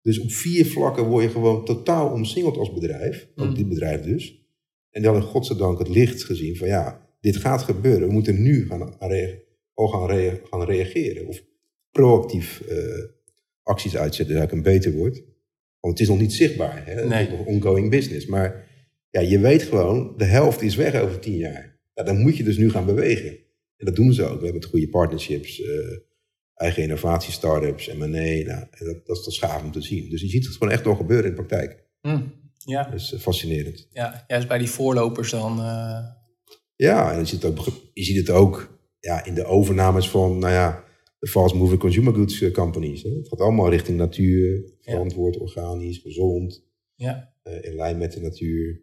Dus op vier vlakken word je gewoon totaal omsingeld als bedrijf. Ook mm. dit bedrijf dus. En dan in godzijdank het licht gezien van ja, dit gaat gebeuren. We moeten nu gaan, al gaan, gaan reageren. Of proactief uh, acties uitzetten, dat een beter woord. Want het is nog niet zichtbaar. Hè? Het is nog ongoing business. Maar ja, je weet gewoon, de helft is weg over tien jaar. Ja, dan moet je dus nu gaan bewegen. En dat doen ze ook. We hebben het goede partnerships. Uh, eigen innovatie, start-ups, M&A. Nou, dat, dat, is, dat gaaf om te zien. Dus je ziet het gewoon echt wel gebeuren in de praktijk. Mm, ja. Dat is fascinerend. Ja, juist bij die voorlopers dan. Ja, en je ziet, ook, je ziet het ook ja, in de overnames van, nou ja, de fast moving consumer goods companies. Hè. Het gaat allemaal richting natuur, verantwoord, organisch, gezond. Ja. in lijn met de natuur.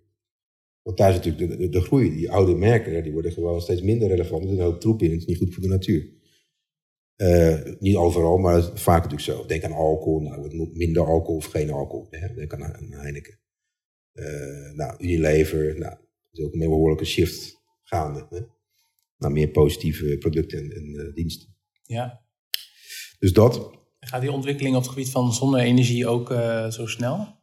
Want daar is natuurlijk de, de, groei. Die oude merken, die worden gewoon steeds minder relevant. Er is een hoop troep in, het is niet goed voor de natuur. Uh, niet overal, maar vaak natuurlijk zo. Denk aan alcohol, nou, het moet minder alcohol of geen alcohol. Hè? Denk aan, aan Heineken. Uh, nou, Unilever, nou, dat is ook een behoorlijke shift gaande. Hè? Naar meer positieve producten en, en uh, diensten. Ja. Dus dat. Gaat die ontwikkeling op het gebied van zonne-energie ook zo snel?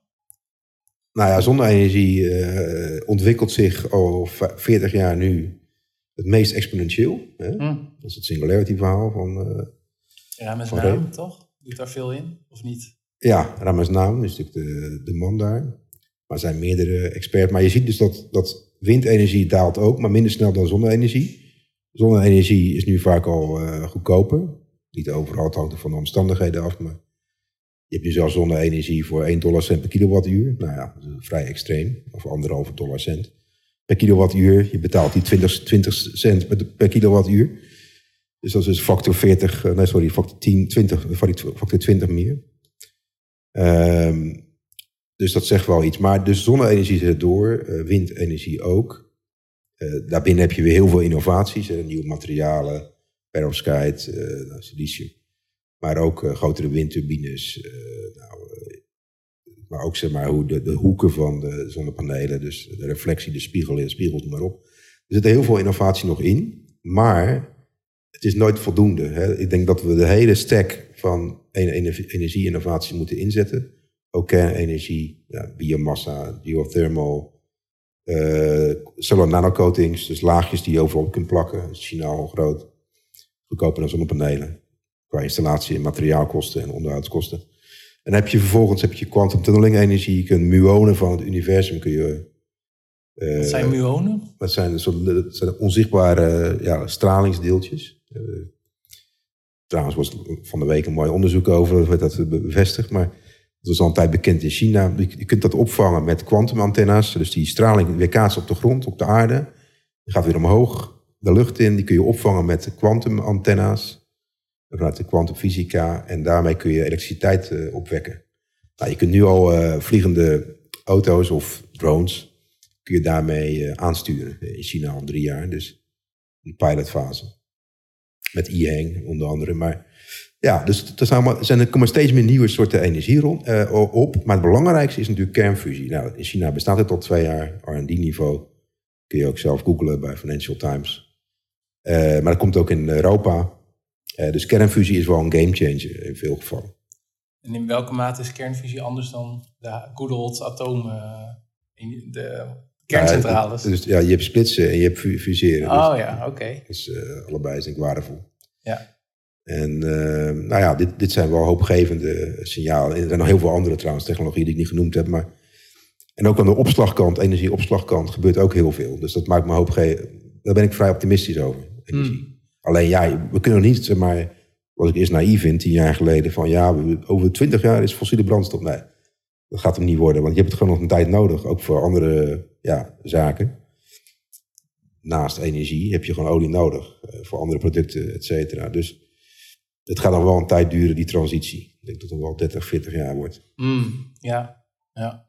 Nou ja, zonne-energie uh, ontwikkelt zich al 40 jaar nu het meest exponentieel. Hè? Mm. Dat is het singularity verhaal van... Uh, Rames naam, toch? Doet daar veel in, of niet? Ja, Rames naam is natuurlijk de, de man daar. Maar er zijn meerdere experts. Maar je ziet dus dat, dat windenergie daalt ook, maar minder snel dan zonne-energie. Zonne-energie is nu vaak al uh, goedkoper. Niet overal, het hangt van de omstandigheden af, maar je hebt nu zelfs zonne-energie voor 1 dollar cent per kilowattuur. Nou ja, vrij extreem. Of anderhalve dollar cent per kilowattuur. Je betaalt die 20, 20 cent per kilowattuur. Dus dat is dus factor 40, eh, nee sorry, factor 10, 20, factor 20 meer. Um, dus dat zegt wel iets. Maar dus zonne-energie zit door, uh, windenergie ook. Uh, daarbinnen heb je weer heel veel innovaties, nieuwe materialen, perovskite, uh, silicium. Maar ook grotere windturbines. Nou, maar ook zeg maar, hoe de, de, hoeken van de zonnepanelen, dus de reflectie, de spiegel, de spiegels, maar op. Er zit heel veel innovatie nog in, maar het is nooit voldoende. Hè. Ik denk dat we de hele stack van energie-innovatie moeten inzetten. Ook kernenergie, ja, biomassa, geothermal, uh, solar nanocoatings, dus laagjes die je overal op kunt plakken. China al groot. Goedkoper dan zonnepanelen qua installatie en materiaalkosten en onderhoudskosten. En dan heb je vervolgens heb je quantum tunneling energie, je kunt muonen van het universum kun je... Uh, Wat zijn muonen? Dat zijn, dat zijn onzichtbare ja, stralingsdeeltjes. Uh, trouwens was van de week een mooi onderzoek over, dat werd dat bevestigd, maar dat is al een tijd bekend in China. Je kunt dat opvangen met kwantumantenna's, dus die straling weerkaatst op de grond, op de aarde. Die gaat weer omhoog de lucht in, die kun je opvangen met kwantumantenna's vanuit de kwantumfysica. En daarmee kun je elektriciteit uh, opwekken. Nou, je kunt nu al uh, vliegende auto's of drones kun je daarmee uh, aansturen. In China al drie jaar, dus in pilotfase. Met e-hang onder andere. Maar ja, dus er, zijn, zijn, er komen steeds meer nieuwe soorten energie rond, op. Maar het belangrijkste is natuurlijk kernfusie. Nou, in China bestaat het al twee jaar, R&D-niveau. Kun je ook zelf googlen bij Financial Times. maar dat komt ook in Europa. Uh, dus kernfusie is wel een gamechanger in veel gevallen. En in welke mate is kernfusie anders dan de good old de kerncentrales? Ja, dus, ja, je hebt splitsen en je hebt fuseren. Oh dus, ja, oké. Okay. Dus allebei is denk ik waardevol. Ja. En uh, nou ja, dit, dit zijn wel hoopgevende signalen. Er zijn nog heel veel andere trouwens, technologieën die ik niet genoemd heb. Maar... En ook aan de opslagkant, energieopslagkant, gebeurt ook heel veel. Dus dat maakt me hoopgevend. Daar ben ik vrij optimistisch over, energie. Hmm. Alleen ja, we kunnen niet, zeg maar, wat ik eerst naïef vind, tien jaar geleden, van ja, over twintig jaar is fossiele brandstof. Nee, dat gaat hem niet worden, want je hebt het gewoon nog een tijd nodig, ook voor andere ja, zaken. Naast energie heb je gewoon olie nodig, eh, voor andere producten, et cetera. Dus het gaat nog wel een tijd duren, die transitie. Ik denk dat het wel 30, 40 jaar wordt. Mm, ja, ja.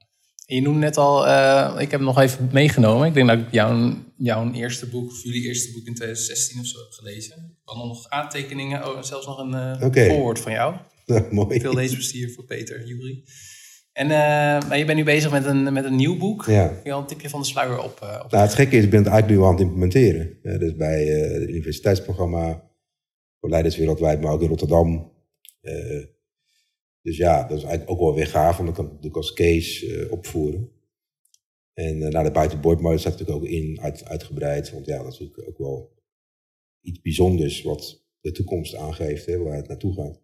Je noemde net al, uh, ik heb hem nog even meegenomen. Ik denk dat ik jouw, jouw eerste boek, of jullie eerste boek in 2016 of zo heb gelezen. Ik had nog aantekeningen, oh, zelfs nog een uh, okay. voorwoord van jou. Mooi. Veel leesbestier voor Peter, Jury. En uh, maar je bent nu bezig met een, met een nieuw boek. Ja. Kun je al een tipje van de sluier op? op nou, het gekke is, ik ben het eigenlijk nu aan het implementeren. Dus bij het universiteitsprogramma voor leiders wereldwijd, maar ook in Rotterdam. Dus ja, dat is eigenlijk ook wel weer gaaf, want dan kan natuurlijk als case uh, opvoeren. En uh, naar de buitenbordmodus staat natuurlijk ook in, uit, uitgebreid. Want ja, dat is natuurlijk ook wel iets bijzonders wat de toekomst aangeeft, hè, waar het naartoe gaat.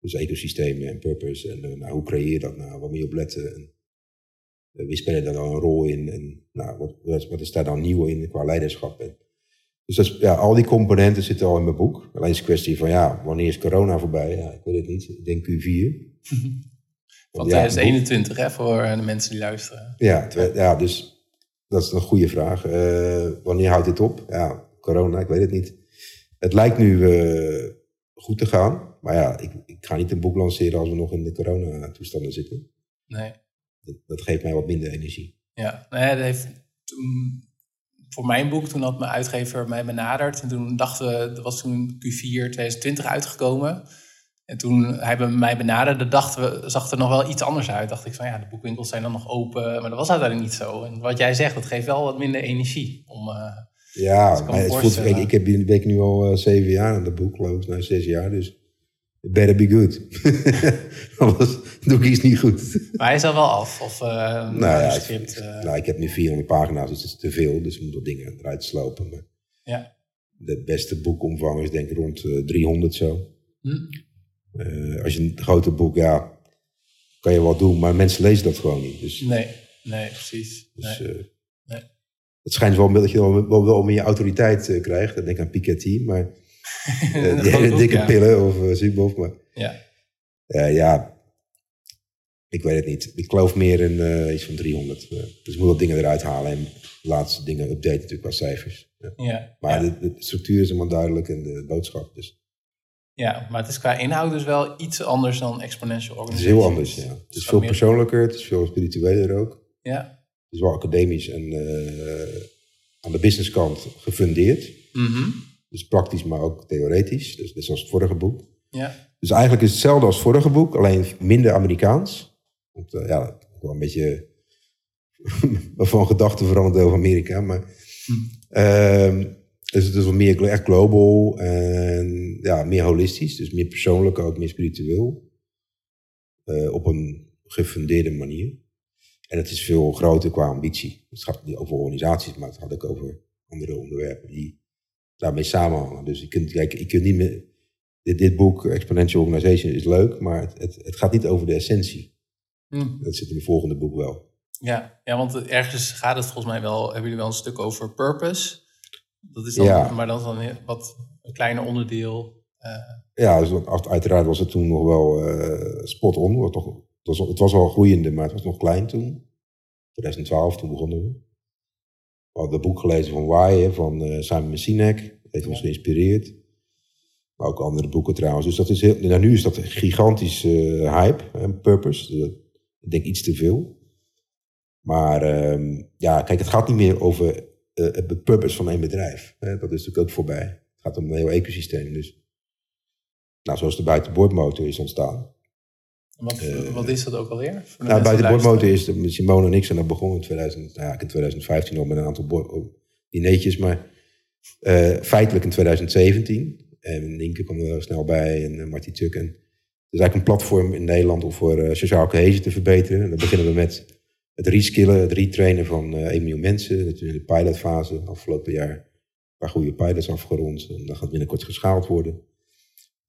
Dus ecosystemen en purpose. En nou, hoe creëer je dat nou? Wat moet je op letten? En, wie spelen daar dan een rol in? En nou, wat, wat is daar dan nieuw in qua leiderschap? Dus dat is, ja, al die componenten zitten al in mijn boek. Alleen is het kwestie van, ja, wanneer is corona voorbij? Ja, ik weet het niet. Ik denk Q4. Van Ja, 2021, hè, voor de mensen die luisteren. Ja, ja, dus dat is een goede vraag. Eh, wanneer houdt dit op? Ja, corona, ik weet het niet. Het lijkt nu eh, goed te gaan. Maar ja, ik, ik ga niet een boek lanceren als we nog in de corona-toestanden zitten. Nee. Dat, dat geeft mij wat minder energie. Ja, nou ja, dat heeft toen, voor mijn boek, toen had mijn uitgever mij benaderd. En toen dachten we, er was toen Q4 2020 uitgekomen. En toen hij mij benaderde, dachten we, zag er nog wel iets anders uit. Dacht ik van ja, de boekwinkels zijn dan nog open. Maar dat was uiteindelijk niet zo. En wat jij zegt, dat geeft wel wat minder energie. Om, eh, Ja, maar het voelt, kijk, ik heb ben ik nu al eh, zeven jaar aan dat boek, geloof ik. Nou, zes jaar, dus it better be good. Anders doe ik iets niet goed. maar hij is al wel af. Of eh Nou ja, ik, eh, nou, ik heb nu 400 pagina's, dus dat is te veel. Dus ik moet wat dingen eruit slopen. Maar ja. de beste boekomvang is denk ik rond eh, 300 zo. Hm? Als je een groter boek, ja, kan je wel doen. Maar mensen lezen dat gewoon niet. Dus, Nee, nee, precies. dus, Nee. Nee. het schijnt wel dat je wel, wel, wel meer autoriteit krijgt. Dan denk ik aan Piketty, maar die groot hele dikke ja. pillen of uh, Zuboff. Maar Ja. eh, ja, ik weet het niet. Ik geloof meer in eh, iets van 300. eh. dus ik moet wat dingen eruit halen en de laatste dingen updaten natuurlijk qua cijfers. Ja. Ja, Maar ja. de, de structuur is helemaal duidelijk en de boodschap. Dus ja, maar het is qua inhoud dus wel iets anders dan Exponential het is heel anders. Ja. Het is veel persoonlijker, het is veel spiritueler ook. Ja. Het is wel academisch en eh, aan de businesskant gefundeerd. Mhm. Dus praktisch, maar ook theoretisch. Dus net zoals het vorige boek. Ja. Dus eigenlijk is het hetzelfde als het vorige boek, alleen minder Amerikaans. Want uh, ja, wel een beetje van gedachten veranderd over Amerika. Maar uh, dus het is wat meer echt global en ja, meer holistisch. Dus meer persoonlijk, ook meer spiritueel. Uh, op een gefundeerde manier. En het is veel groter qua ambitie. Het gaat niet over organisaties, maar het gaat ook over andere onderwerpen die daarmee samenhangen. Dus je kunt, kijk, je kunt niet meer. Dit, dit boek, Exponential Organization, is leuk, maar het, het, het gaat niet over de essentie. Hm. Dat zit in het volgende boek wel. Ja, ja, want ergens gaat het volgens mij wel, hebben jullie wel een stuk over purpose. Dat is dan, Ja. maar dat is dan wat een kleiner onderdeel. eh, Ja, dus uiteraard was het toen nog wel eh, spot on. Het, was, het was wel groeiende, maar het was nog klein toen. 2012, toen begonnen we. Hadden het boek gelezen van Why, hè, van eh, Simon Sinek. Dat heeft ons geïnspireerd. Maar ook andere boeken trouwens. Dus dat is heel, nou, nu is dat een gigantisch eh, hype, hè, purpose. Dus dat- ik denk iets te veel. Maar ehm, ja, kijk, het gaat niet meer over eh, het purpose van één bedrijf. Hè. Dat is natuurlijk ook voorbij. Het gaat om een heel ecosysteem. Dus nou, zoals de buitenboordmotor is ontstaan. Wat, Eh, wat is dat ook alweer? Voor de Nou, die buitenboordmotor luisteren. is de, Simone en ik zijn dat begonnen in 2000, nou, ja, in 2015 al met een aantal boord- oh, dineetjes, maar eh, feitelijk in 2017. En Nienke kwam er snel bij en uh, Marty Tuk. En het is eigenlijk een platform in Nederland om voor eh, sociaal cohesie te verbeteren. En dan beginnen we met het reskillen, het retrainen van eh 1 miljoen mensen. Dat is in de pilotfase. Afgelopen jaar een paar goede pilots afgerond. En dat gaat binnenkort geschaald worden.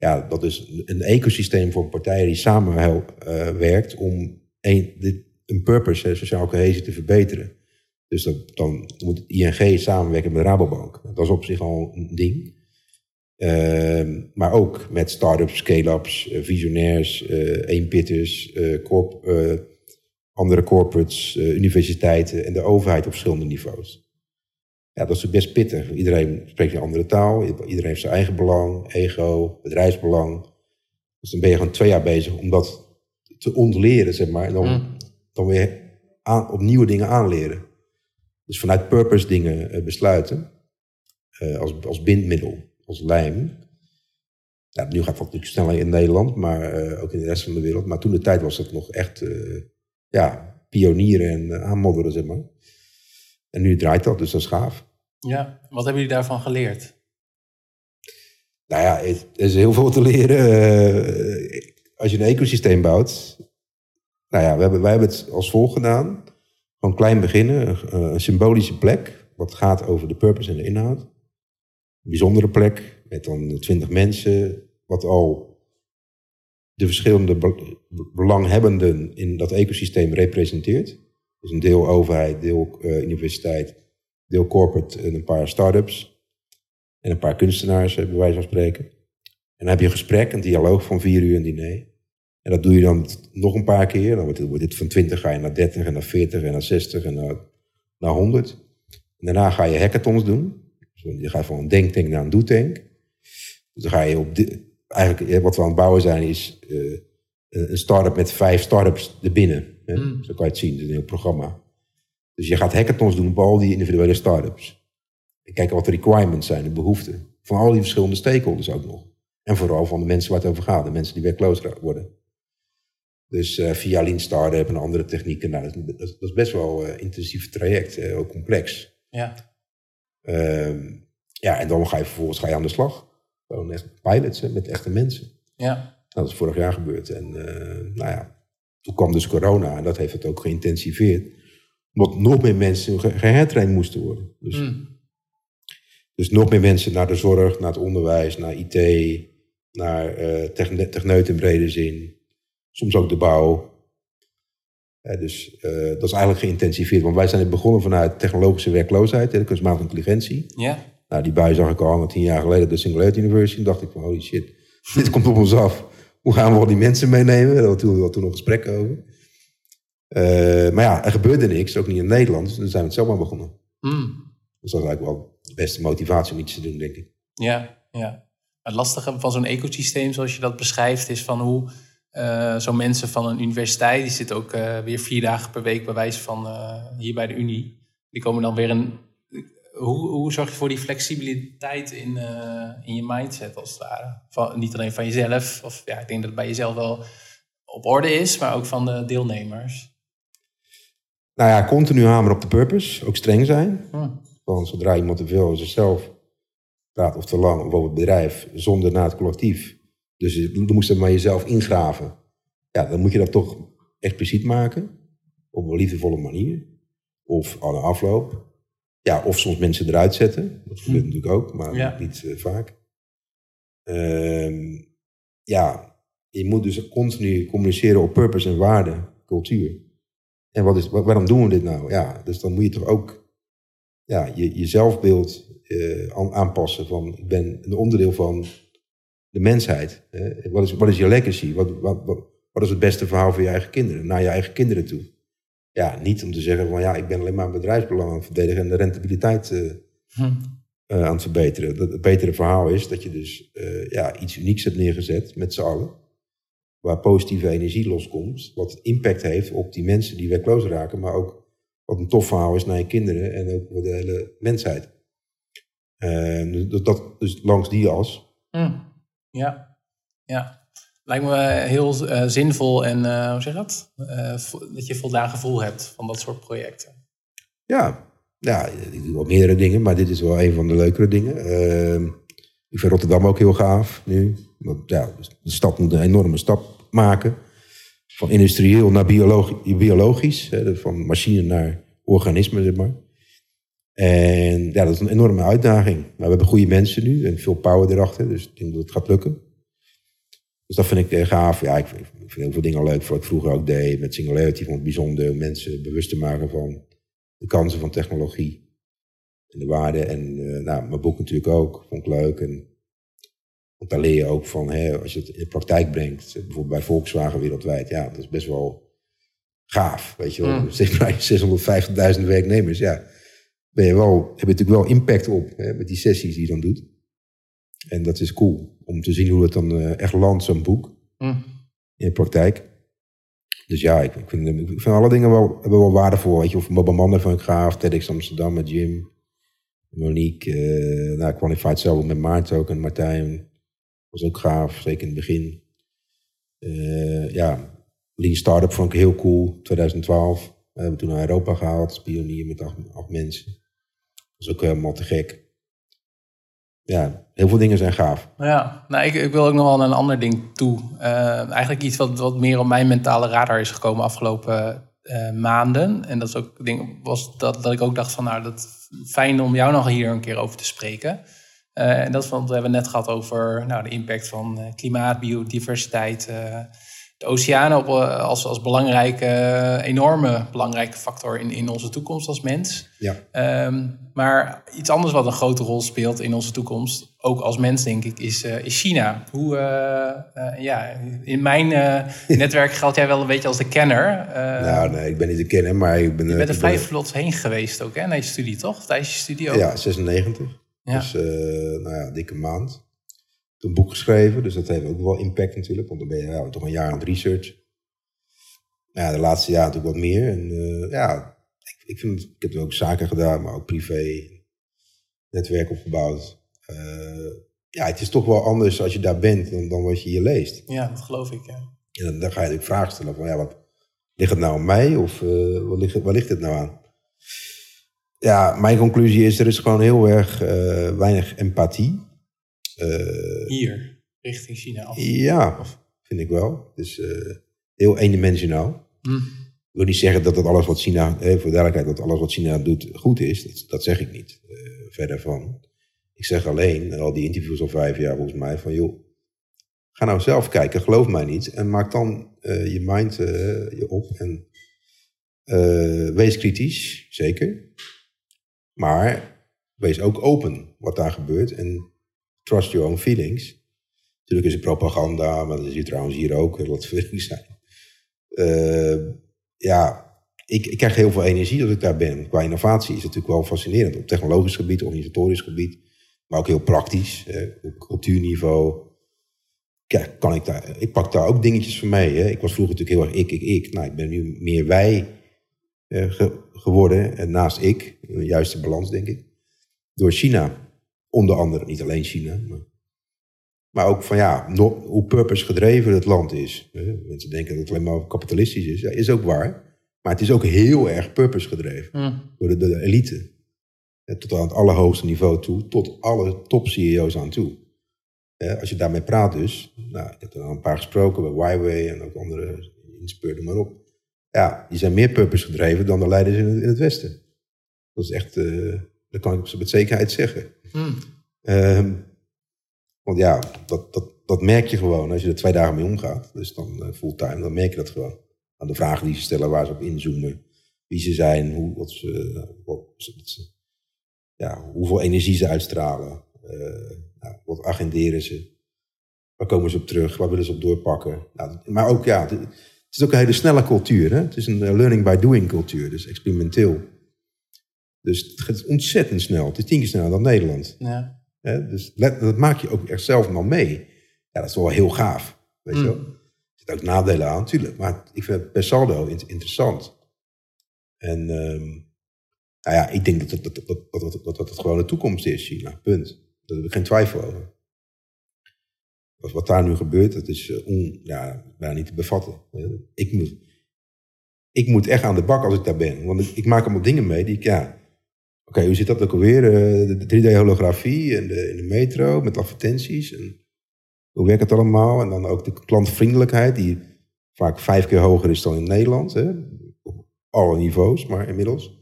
Ja, dat is een ecosysteem voor partijen die samen hel- eh, om een, dit, een purpose, hè, sociaal cohesie, te verbeteren. Dus dat, dan moet ING samenwerken met Rabobank. Dat is op zich al een ding. Ehm, maar ook met start-ups, scale-ups, eh, visionairs, eh eenpitters, corp, andere corporates, universiteiten en de overheid op verschillende niveaus. Ja, dat is best pittig. Iedereen spreekt een andere taal. Iedereen heeft zijn eigen belang, ego, bedrijfsbelang. Dus dan ben je gewoon twee jaar bezig om dat te ontleren, zeg maar. En dan, Mm. dan weer aan, op nieuwe dingen aanleren. Dus vanuit purpose dingen eh, besluiten. eh, als, als bindmiddel, als lijm. Ja, nu gaat dat natuurlijk sneller in Nederland, maar eh, ook in de rest van de wereld. Maar toen de tijd was het nog echt ja, pionieren en aanmodderen, zeg maar. En nu draait dat, dus dat is gaaf. Ja, wat hebben jullie daarvan geleerd? Nou ja, er is heel veel te leren. Eh, als je een ecosysteem bouwt. Nou ja, we hebben, wij hebben het als volgt gedaan. Gewoon klein beginnen, een, een symbolische plek. Wat gaat over de purpose en de inhoud. Een bijzondere plek met dan twintig mensen. Wat al de verschillende be- belanghebbenden in dat ecosysteem representeert. Dus een deel overheid, deel eh, universiteit, deel corporate en een paar start-ups. En een paar kunstenaars, bij wijze van spreken. En dan heb je een gesprek, een dialoog van vier uur, een diner. En dat doe je dan nog een paar keer. Dan wordt dit, van 20 ga je naar 30 en naar 40 en naar 60 en naar, naar 100. En daarna ga je hackathons doen. Dus je gaat van een denktank naar een doetank. Dus dan ga je op... Eigenlijk wat we aan het bouwen zijn is een start-up met vijf start-ups erbinnen. Hè? Mm. Zo kan je het zien, dat is een heel programma. Dus je gaat hackathons doen op al die individuele start-ups. En kijken wat de requirements zijn, de behoeften. Van al die verschillende stakeholders ook nog. En vooral van de mensen waar het over gaat, de mensen die werkloos worden. Dus uh, via Lean Startup en andere technieken, nou, dat, dat, dat is best wel een uh, intensief traject, uh, ook complex. Ja. Uh, ja, en dan ga je vervolgens ga je aan de slag. Gewoon echt pilots hè, met echte mensen. Ja. Nou, dat is vorig jaar gebeurd. En nou ja, toen kwam dus corona en dat heeft het ook geïntensiveerd. Omdat nog meer mensen ge gehertraind moesten worden. Dus, Mm. dus nog meer mensen naar de zorg, naar het onderwijs, naar IT, naar uh, techne techneut in brede zin. Soms ook de bouw. Ja, dus uh, dat is eigenlijk geïntensiveerd. Want wij zijn begonnen vanuit technologische werkloosheid, de kunstmatige intelligentie. Ja. Nou, die bui zag ik al tien jaar geleden op de Singularity University. En dacht ik van, holy shit, dit komt op ons af. Hoe gaan we al die mensen meenemen? Daar hadden we toen nog gesprekken over. Uh, maar ja, er gebeurde niks, ook niet in Nederland. Dus dan zijn we het zelf maar begonnen. Mm. Dus dat is eigenlijk wel de beste motivatie om iets te doen, denk ik. Ja, ja. Het lastige van zo'n ecosysteem, zoals je dat beschrijft, is van hoe uh, zo'n mensen van een universiteit, die zitten ook uh, weer vier dagen per week bij wijze van hier bij de Unie. Die komen dan weer een. Hoe, hoe zorg je voor die flexibiliteit in, in je mindset, als het ware? Van, niet alleen van jezelf, of ja, ik denk dat het bij jezelf wel op orde is, maar ook van de deelnemers. Nou ja, continu hameren op de purpose, ook streng zijn. Hm. Want zodra iemand te veel over zichzelf praat of te lang of over het bedrijf, zonder naar het collectief. Dus je moest het maar jezelf ingraven. Ja, dan moet je dat toch expliciet maken. Op een liefdevolle manier. Of aan de afloop. Ja, of soms mensen eruit zetten. Dat gebeurt hm. natuurlijk ook, maar ja. niet uh, vaak. Uh, ja, je moet dus continu communiceren op purpose en waarde, cultuur. En wat is, waarom doen we dit nou? Ja, dus dan moet je toch ook ja, je, je zelfbeeld uh, aanpassen. Van ik ben een onderdeel van de mensheid. Hè? Wat, is, wat is je legacy? Wat, wat, wat, wat is het beste verhaal voor je eigen kinderen? Naar je eigen kinderen toe. Ja, niet om te zeggen van ja, ik ben alleen maar een bedrijfsbelang aan het verdedigen en de rentabiliteit uh, hm. uh, aan het verbeteren. Dat, het betere verhaal is dat je dus uh, ja, iets unieks hebt neergezet met z'n allen. Waar positieve energie loskomt. Wat impact heeft op die mensen die werkloos raken. Maar ook wat een tof verhaal is naar je kinderen en ook voor de hele mensheid. Uh, dat, dat, dus langs die as. Mm. Ja, ja. Lijkt me heel uh, zinvol en uh, hoe zeg je dat? Dat je voldaan gevoel hebt van dat soort projecten. Ja, ja, ik doe wel meerdere dingen, maar dit is wel een van de leukere dingen. Ehm, ik vind Rotterdam ook heel gaaf nu. Ja, de stad moet een enorme stap maken. Van industrieel naar biologi biologisch. Hè, van machine naar organisme, zeg maar. En ja, dat is een enorme uitdaging. Maar we hebben goede mensen nu en veel power erachter. Dus ik denk dat het gaat lukken. Dus dat vind ik eh, gaaf. Ja, ik vind, heel veel dingen leuk. Wat ik vroeger ook deed met Singularity. Vond het bijzonder om mensen bewust te maken van de kansen van technologie. En de waarde. En uh, nou, mijn boek natuurlijk ook. Vond ik leuk. En, want daar leer je ook van, hè, als je het in de praktijk brengt. Bijvoorbeeld bij Volkswagen wereldwijd. Ja, dat is best wel gaaf. Weet je wel. Mm. Steeds maar 650.000 werknemers. Ja ben je wel, heb je natuurlijk wel impact op hè, met die sessies die je dan doet. En dat is cool om te zien hoe het dan uh, echt landt, zo'n boek, mm. in de praktijk. Dus ja, ik, ik, vind, ik vind alle dingen wel, hebben wel waardevol. Weet je, of Monday vond ik gaaf, TEDx Amsterdam met Jim, Monique, uh, nou, Qualified zelf met Maarten ook en Martijn. Was ook gaaf, zeker in het begin. Uh, ja, Lean Startup vond ik heel cool, 2012. We hebben toen naar Europa gehaald, pionier met acht, acht mensen. Dat is ook helemaal te gek. Ja, heel veel dingen zijn gaaf. Ja, nou, ik, ik wil ook nog wel een ander ding toe. Uh, eigenlijk iets wat, wat meer op mijn mentale radar is gekomen afgelopen uh, maanden. En dat is ook ding, was dat, dat ik ook dacht van, nou, dat fijn om jou nog hier een keer over te spreken. Uh, en dat is, want we hebben net gehad over nou, de impact van klimaat, biodiversiteit de oceanen op, eh, als, als belangrijke, eh, enorme belangrijke factor in, in onze toekomst als mens. Ja. Ehm, maar iets anders wat een grote rol speelt in onze toekomst, ook als mens denk ik, is, eh, is China. Hoe, ja, in mijn netwerk geldt jij wel een beetje als de kenner. Nou, nee, ik ben niet de kenner, maar ik ben... je bent er vrij ben- vlot heen geweest ook, hè, naar je studie, toch? Tijdens je studie ook? Ja, 96. Ja. Dus, nou ja, dikke maand. Een boek geschreven, dus dat heeft ook wel impact natuurlijk, want dan ben je ja, toch een jaar aan het research. Nou Ja, de laatste jaar natuurlijk wat meer. En eh, ja, ik, ik, vind, ik heb ook zaken gedaan, maar ook privé, netwerk opgebouwd. Eh, ja, het is toch wel anders als je daar bent dan, dan wat je hier leest. Ja, dat geloof ik, ja. En dan, dan ga je natuurlijk vragen stellen van, ja, wat, ligt het nou aan mij of wat ligt, waar ligt het nou aan? Ja, mijn conclusie is, er is gewoon heel erg weinig empathie. Eh, Hier, richting China af. ja, vind ik wel. Het is eh, heel eendimensionaal. Hm. Ik wil niet zeggen dat, dat alles wat China, eh, voor duidelijkheid, dat alles wat China doet goed is. Dat, dat zeg ik niet. Eh, verder van. Ik zeg alleen, al die interviews al vijf jaar volgens mij, van joh, ga nou zelf kijken, geloof mij niet. En maak dan je mind je op en wees kritisch, zeker. Maar wees ook open wat daar gebeurt en trust your own feelings. Natuurlijk is het propaganda, maar dat is trouwens hier ook, laat het zijn. Eh, ja, ik, ik krijg heel veel energie als ik daar ben. Qua innovatie is het natuurlijk wel fascinerend. Op technologisch gebied, organisatorisch gebied. Maar ook heel praktisch. eh, op cultuurniveau. Kijk, kan ik, daar, ik pak daar ook dingetjes van mee. Hè. Ik was vroeger natuurlijk heel erg ik, ik, ik. Nou, ik ben nu meer wij eh, ge- geworden. En naast ik. Juiste balans, denk ik. Door China. Onder andere, niet alleen China. Maar, maar ook van ja, no- hoe purpose gedreven het land is. hè. Mensen denken dat het alleen maar kapitalistisch is. Ja, is ook waar. Maar het is ook heel erg purpose gedreven Hm. door de, elite. Ja, tot aan het allerhoogste niveau toe, tot alle top-CEO's aan toe. Ja, als je daarmee praat dus, nou, ik heb er al een paar gesproken bij Huawei en ook andere, Inspur, noem maar op. Ja, die zijn meer purpose gedreven dan de leiders in het, in het Westen. Dat is echt, eh, dat kan ik met zekerheid zeggen. Hm. Ehm, want ja, dat, dat, dat merk je gewoon als je er twee dagen mee omgaat. Dus dan eh, fulltime, dan merk je dat gewoon. Aan de vragen die ze stellen, waar ze op inzoomen, wie ze zijn, hoe, wat ze, wat, ja, hoeveel energie ze uitstralen, eh, nou, wat agenderen ze, waar komen ze op terug, waar willen ze op doorpakken. Nou, maar ook ja, het, het is ook een hele snelle cultuur. Hè? Het is een eh, learning by doing cultuur, dus experimenteel. Dus het gaat ontzettend snel. Het is tien keer sneller dan Nederland. Ja. Dus let- dat maak je ook echt zelf dan mee. Ja, dat is wel heel gaaf. Weet je Mm. wel? Er zitten ook nadelen aan, natuurlijk. Maar ik vind het per saldo in- interessant. En ehm, nou ja, ik denk dat dat, dat, dat, dat, dat, dat, gewoon de toekomst is, China. Punt. Daar heb ik geen twijfel over. Wat, wat daar nu gebeurt, dat is eh, on, ja, bijna niet te bevatten. Eh, ik, moet, ik moet echt aan de bak als ik daar ben. Want ik, ik maak allemaal dingen mee die ik, ja... Oké, hoe zit dat ook alweer? Eh, de 3D-holografie en de, in de metro met advertenties. En hoe werkt het allemaal? En dan ook de klantvriendelijkheid, die vaak vijf keer hoger is dan in Nederland. Hè? Op alle niveaus, maar inmiddels.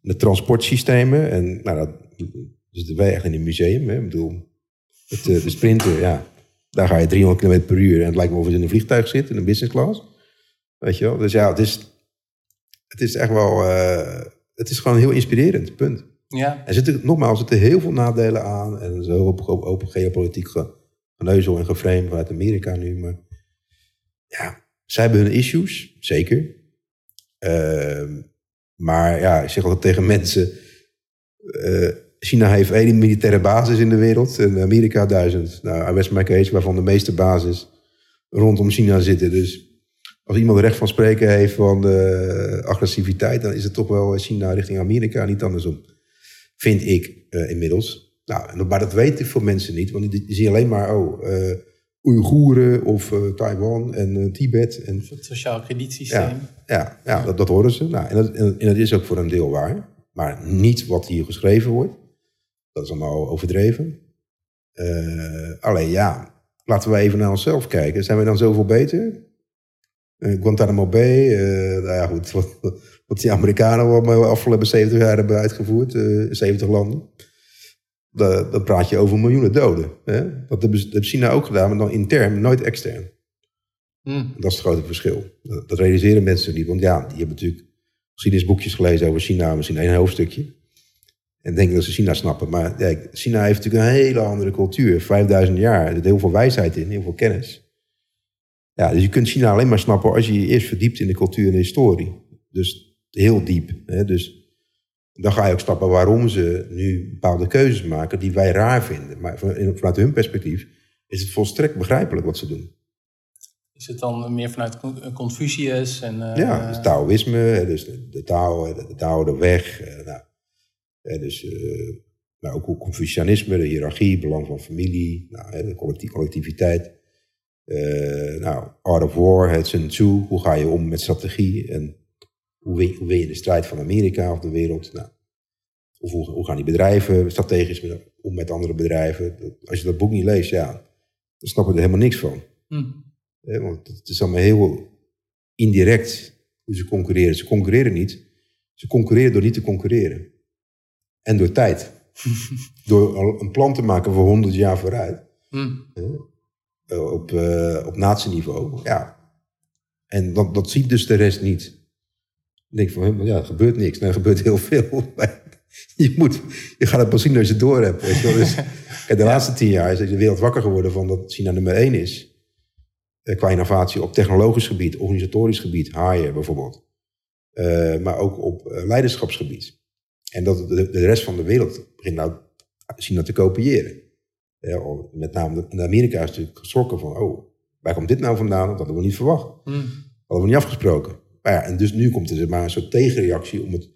De transportsystemen. En nou, dat zitten wij echt in een museum. Hè? Ik bedoel, het, eh, de sprinter, ja. Daar ga je 300 km per uur en het lijkt me of je in een vliegtuig zit, in een business class. Weet je wel? Dus ja, het is, het is echt wel... eh, het is gewoon heel inspirerend, punt. Ja. Er zitten, nogmaals, er zitten heel veel nadelen aan. En zo open, open geopolitiek ge- geneuzel en geframe vanuit Amerika nu. Maar ja, zij hebben hun issues, zeker. Ehm, maar ja, ik zeg altijd tegen mensen... eh, China heeft één militaire basis in de wereld en Amerika duizend. Nou, I rest my case, waarvan de meeste basis rondom China zitten. Dus als iemand recht van spreken heeft van eh, agressiviteit... dan is het toch wel China richting Amerika, niet andersom vind ik eh, inmiddels. Nou, en dat- maar dat weten veel mensen niet, want die, zien alleen maar, oh, eh Oeigoeren of eh, Taiwan en eh, Tibet. En, Het sociaal kredietsysteem. ja, ja, ja dat, dat horen ze. Nou, en, dat, en, en dat is ook voor een deel waar, maar niet wat hier geschreven wordt. Dat is allemaal overdreven. Eh, alleen ja, laten we even naar onszelf kijken. Zijn we dan zoveel beter? Eh, Guantanamo Bay, eh, nou ja goed, wat, wat die Amerikanen de afgelopen 70 jaar hebben uitgevoerd, eh 70 landen. Da- Dan praat je over miljoenen doden. Hè? Dat hebben heeft China ook gedaan, maar dan intern, nooit extern. Hmm. Dat is het grote verschil. Dat, dat realiseren mensen niet. Want ja, die hebben natuurlijk geschiedenisboekjes gelezen over China, misschien één hoofdstukje. En denken dat ze China snappen. Maar ja, China heeft natuurlijk een hele andere cultuur. 5000 jaar. Er zit heel veel wijsheid in, heel veel kennis. Ja, dus je kunt China alleen maar snappen als je je eerst verdiept in de cultuur en de historie. Dus heel diep. Hè? Dus dan ga je ook snappen waarom ze nu bepaalde keuzes maken die wij raar vinden. Maar vanuit hun perspectief is het volstrekt begrijpelijk wat ze doen. Is het dan meer vanuit Confucius? En, uh, ja, dus Taoïsme, dus de, Tao, de, Tao, de weg. Eh, nou, dus, maar ook Confucianisme, de hiërarchie, belang van familie, nou, de collectiviteit. Uh, nou, Art of War, het Sun Tzu, hoe ga je om met strategie en hoe win, hoe win je de strijd van Amerika of de wereld? Nou, of hoe, hoe, gaan die bedrijven strategisch met, om met andere bedrijven? Als je dat boek niet leest, ja, dan snap je er helemaal niks van. Hm. want het is allemaal heel indirect hoe ze concurreren. Ze concurreren niet. Ze concurreren door niet te concurreren. En door tijd. door een plan te maken voor 100 jaar vooruit. Hm. Op, uh, op natieniveau. Ja. En dat, dat ziet dus de rest niet. Ik denk van, ja, er gebeurt niks. Nou, er gebeurt heel veel. je, moet, je gaat het pas zien als je het door hebt. Weet je dus, kijk, de laatste tien jaar is de wereld wakker geworden van dat China nummer één is. Eh, qua innovatie op technologisch gebied, organisatorisch gebied, haaien bijvoorbeeld. Uh, maar ook op leiderschapsgebied. En dat de, de, rest van de wereld begint nou China te kopiëren. Ja, met name de, Amerika is natuurlijk geschrokken van, oh, waar komt dit nou vandaan? Dat hadden we niet verwacht. Hmm. Hadden we niet afgesproken. Maar ja, en dus nu komt er maar een soort tegenreactie om het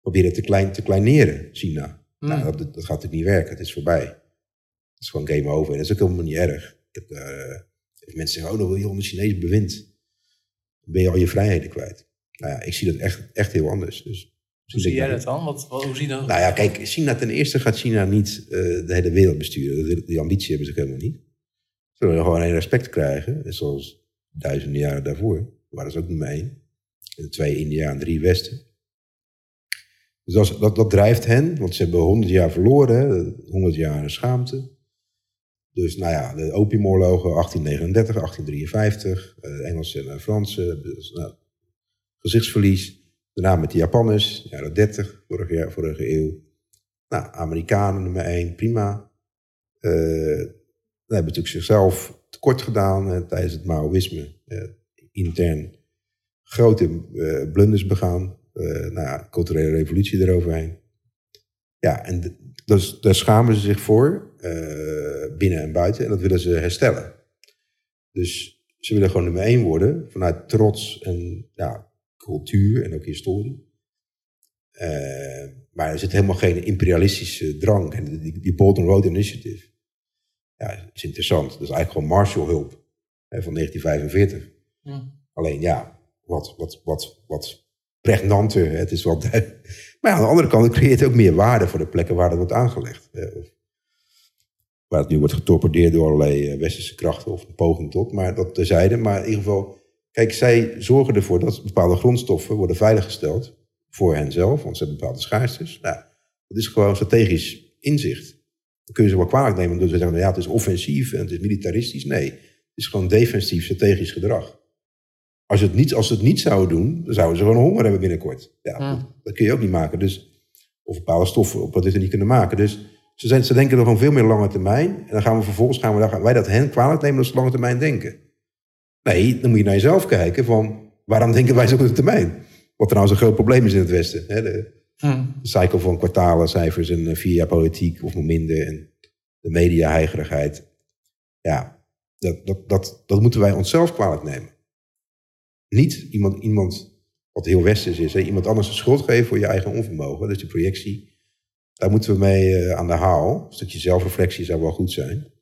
proberen te, klein, te kleineren, China. Hmm. Nou, dat, dat, gaat natuurlijk niet werken, het is voorbij. Het is gewoon game over en dat is ook helemaal niet erg. Ik heb, uh, mensen zeggen, oh, dan wil je onder Chinees bewind. Dan ben je al je vrijheden kwijt. Nou ja, ik zie dat echt, echt heel anders. Dus hoe zie jij dat dan? Wat, wat, hoe zie je dat? Nou ja, kijk, China ten eerste gaat China niet uh, de hele wereld besturen. Die ambitie hebben ze helemaal niet. Ze willen gewoon een respect krijgen, zoals duizenden jaren daarvoor. waren ze ook nummer één. Twee India en drie Westen. Dus dat, dat, dat, drijft hen, want ze hebben honderd jaar verloren, honderd jaar schaamte. Dus nou ja, de opiumoorlogen 1839, 1853, uh, Engelsen en Fransen, dus, nou, gezichtsverlies. Daarna met de Japanners, jaren 30, vorige, jaar, vorige eeuw. Nou, Amerikanen nummer 1, prima. Uh, dan hebben natuurlijk zichzelf tekort gedaan uh, tijdens het Maoïsme. Uh, intern grote blunders begaan. nou ja, culturele revolutie eroverheen. Ja, en dus, daar schamen ze zich voor, binnen en buiten. En dat willen ze herstellen. Dus ze willen gewoon nummer één worden, vanuit trots en ja, cultuur en ook historie. Uh, maar er zit helemaal geen imperialistische drang. En die, die Bolton Road Initiative, ja, is interessant. Dat is eigenlijk gewoon Marshallhulp hè, van 1945. Alleen ja, wat, wat, wat, wat pregnanter. Het is wat. maar aan de andere kant creëert het ook meer waarde voor de plekken waar dat wordt aangelegd. Hè, of, waar het nu wordt getorpedeerd door allerlei eh, westerse krachten of een poging tot. Maar dat terzijde. Maar in ieder geval Kijk, zij zorgen ervoor dat bepaalde grondstoffen worden veiliggesteld voor henzelf, want ze hebben bepaalde schaarstes. Nou, dat is gewoon strategisch inzicht. Dan kun je ze wel kwalijk nemen door te zeggen, nou ja, het is offensief en het is militaristisch. Nee, het is gewoon defensief strategisch gedrag. Als, het niet, als ze het niet zouden doen, dan zouden ze gewoon honger hebben binnenkort. Ja, dat, kun je ook niet maken. Dus, of bepaalde stoffen op wat ze niet kunnen maken. Dus ze, zijn, ze denken er gewoon veel meer lange termijn. En dan gaan we vervolgens gaan we, gaan wij dat hen kwalijk nemen dat ze lange termijn denken. Nee, dan moet je naar jezelf kijken van waarom denken wij zo op de termijn? Wat trouwens een groot probleem is in het Westen. Hè? De, hmm. cycle van kwartalen, cijfers en eh, vier jaar politiek of nog minder. En de media-heigerigheid. Ja, dat, dat, dat, dat moeten wij onszelf kwalijk nemen. Niet iemand, iemand wat heel westers is, hè? iemand anders de schuld geven voor je eigen onvermogen. Dus die projectie, daar moeten we mee uh, aan de haal. Een stukje zelfreflectie zou wel goed zijn.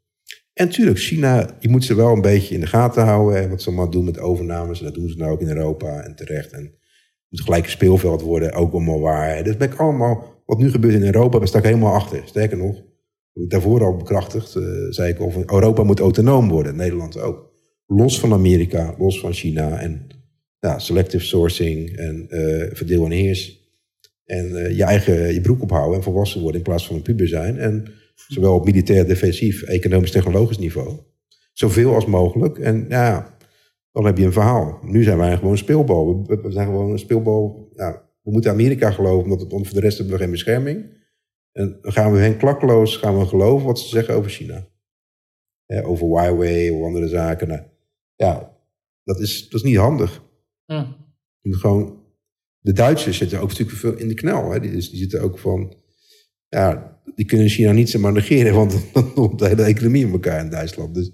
En natuurlijk, China, je moet ze wel een beetje in de gaten houden. wat ze allemaal doen met overnames. En dat doen ze nou ook in Europa en terecht. En het moet gelijk speelveld worden, ook allemaal waar. Dus ben ik allemaal, wat nu gebeurt in Europa, daar sta ik helemaal achter. Sterker nog, daarvoor al bekrachtigd, uh, zei ik over Europa moet autonoom worden, Nederland ook. Los van Amerika, los van China en ja, selective sourcing en uh, verdeel en heers. En uh, je eigen je broek ophouden en volwassen worden in plaats van een puber zijn. En Zowel op militair, defensief, economisch, technologisch niveau. Zoveel als mogelijk. En ja, dan heb je een verhaal. Nu zijn wij gewoon een speelbal. We, we zijn gewoon een speelbal. Ja, we moeten Amerika geloven, omdat het, voor de rest hebben we geen bescherming. En dan gaan we hen klakkeloos gaan we geloven wat ze zeggen over China. over Huawei of andere zaken. Nou, ja, dat is, dat is niet handig. Hm. Gewoon, de Duitsers zitten ook natuurlijk veel in de knel. Hè. Die, die zitten ook van, ja, die kunnen China niet zomaar negeren, want dan loopt de hele economie in elkaar in Duitsland. Dus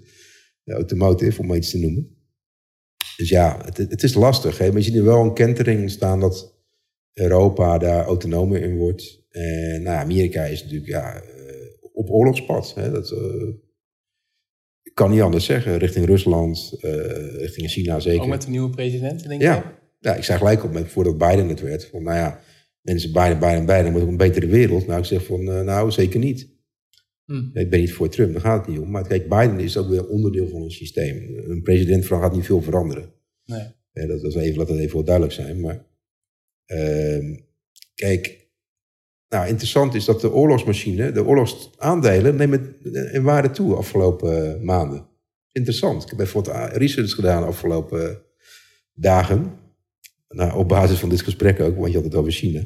de automotive, om maar iets te noemen. Dus ja, het, het is lastig. Hè? Maar je ziet nu wel een kentering staan dat Europa daar autonomer in wordt. En nou, Amerika is natuurlijk ja, eh, op oorlogspad. Hè? Dat uh, kan niet anders zeggen. Richting Rusland, uh, richting China zeker. Ook met de nieuwe president, denk ja. Ja, ik zei gelijk op, met, voordat Biden het werd. Van, nou ja, mensen Biden, Biden, Biden, moet een betere wereld. Nou, ik zeg van, nou, zeker niet. Hm. Ik ben niet voor Trump, daar gaat het niet om. Maar kijk, Biden is ook weer onderdeel van een systeem. Een president gaat niet veel veranderen. Nee. Ja, dat, was even, laat dat even wel duidelijk zijn. Maar uh, kijk, nou, interessant is dat de oorlogsmachine, de oorlogsaandelen, nemen in waarde toe afgelopen maanden. Interessant. Ik heb bijvoorbeeld research gedaan de afgelopen dagen. Nou, op basis van dit gesprek ook, want je had het over China.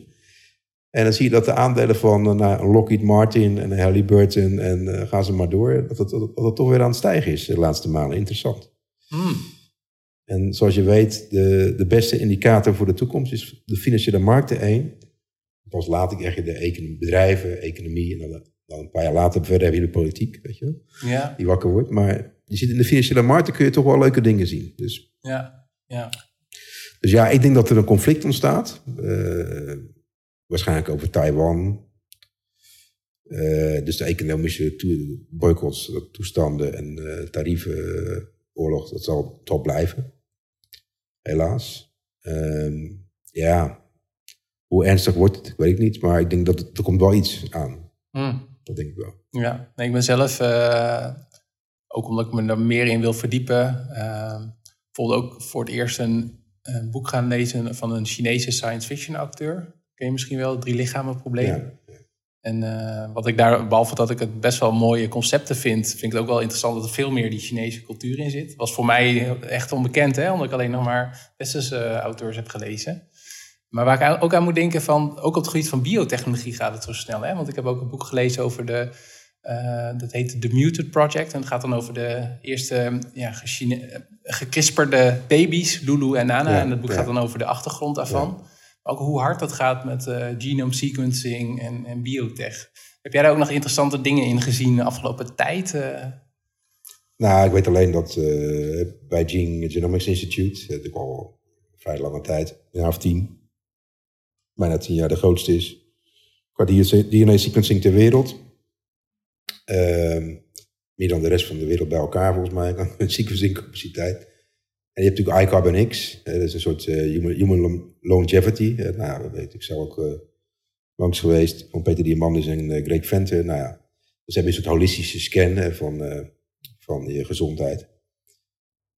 En dan zie je dat de aandelen van uh, Lockheed Martin en Halliburton en uh, gaan ze maar door, dat het, dat het toch weer aan het stijgen is de laatste maanden. Interessant. Hmm. En zoals je weet, de, de beste indicator voor de toekomst is de financiële markten één. Pas later krijg je de economie, bedrijven, economie en dan, dan, een paar jaar later verder heb je de politiek, weet je ja. die wakker wordt. Maar je ziet in de financiële markten kun je toch wel leuke dingen zien. Dus, ja, ja. Dus ja, ik denk dat er een conflict ontstaat. Uh, waarschijnlijk over Taiwan. Uh, dus de economische to boycotts, toestanden en uh, tariefenoorlog, dat zal toch blijven. Helaas. Uh, ja, hoe ernstig wordt het, weet ik niet. Maar ik denk dat er komt wel iets aan. Mm. Dat denk ik wel. Ja, nee, ik ben zelf, uh, ook omdat ik me er meer in wil verdiepen, uh, bijvoorbeeld ook voor het eerst een, een boek gaan lezen van een Chinese science fiction acteur ken je misschien wel, drie lichamen probleem. Ja. En uh, wat ik daar, behalve dat ik het best wel mooie concepten vind, vind ik het ook wel interessant dat er veel meer die Chinese cultuur in zit. Was voor mij echt onbekend, hè, omdat ik alleen nog maar westerse uh, auteurs heb gelezen. Maar waar ik ook aan moet denken van, ook op het gebied van biotechnologie gaat het zo snel. Hè? Want ik heb ook een boek gelezen over de, uh, dat heet The Muted Project. En het gaat dan over de eerste ja, gekrisperde baby's, Lulu en Nana. en het boek gaat dan over de achtergrond daarvan ook hoe hard dat gaat met uh, genome sequencing en, en, biotech. Heb jij daar ook nog interessante dingen in gezien de afgelopen tijd? Uh? Nou, ik weet alleen dat bij Gene Genomics Institute, dat ik al vrij lange tijd, een jaar of tien, bijna tien jaar de grootste is, qua DNA sequencing ter wereld. Ehm, meer dan de rest van de wereld bij elkaar volgens mij, een sequencing capaciteit. En je hebt natuurlijk iCarbon X, dat is een soort uh, human, human, longevity. Nou, dat weet ik zelf ook uh, langs geweest van Peter Diamandis en Greg Venter. Nou ja, dus hebben een soort holistische scan van, van je gezondheid.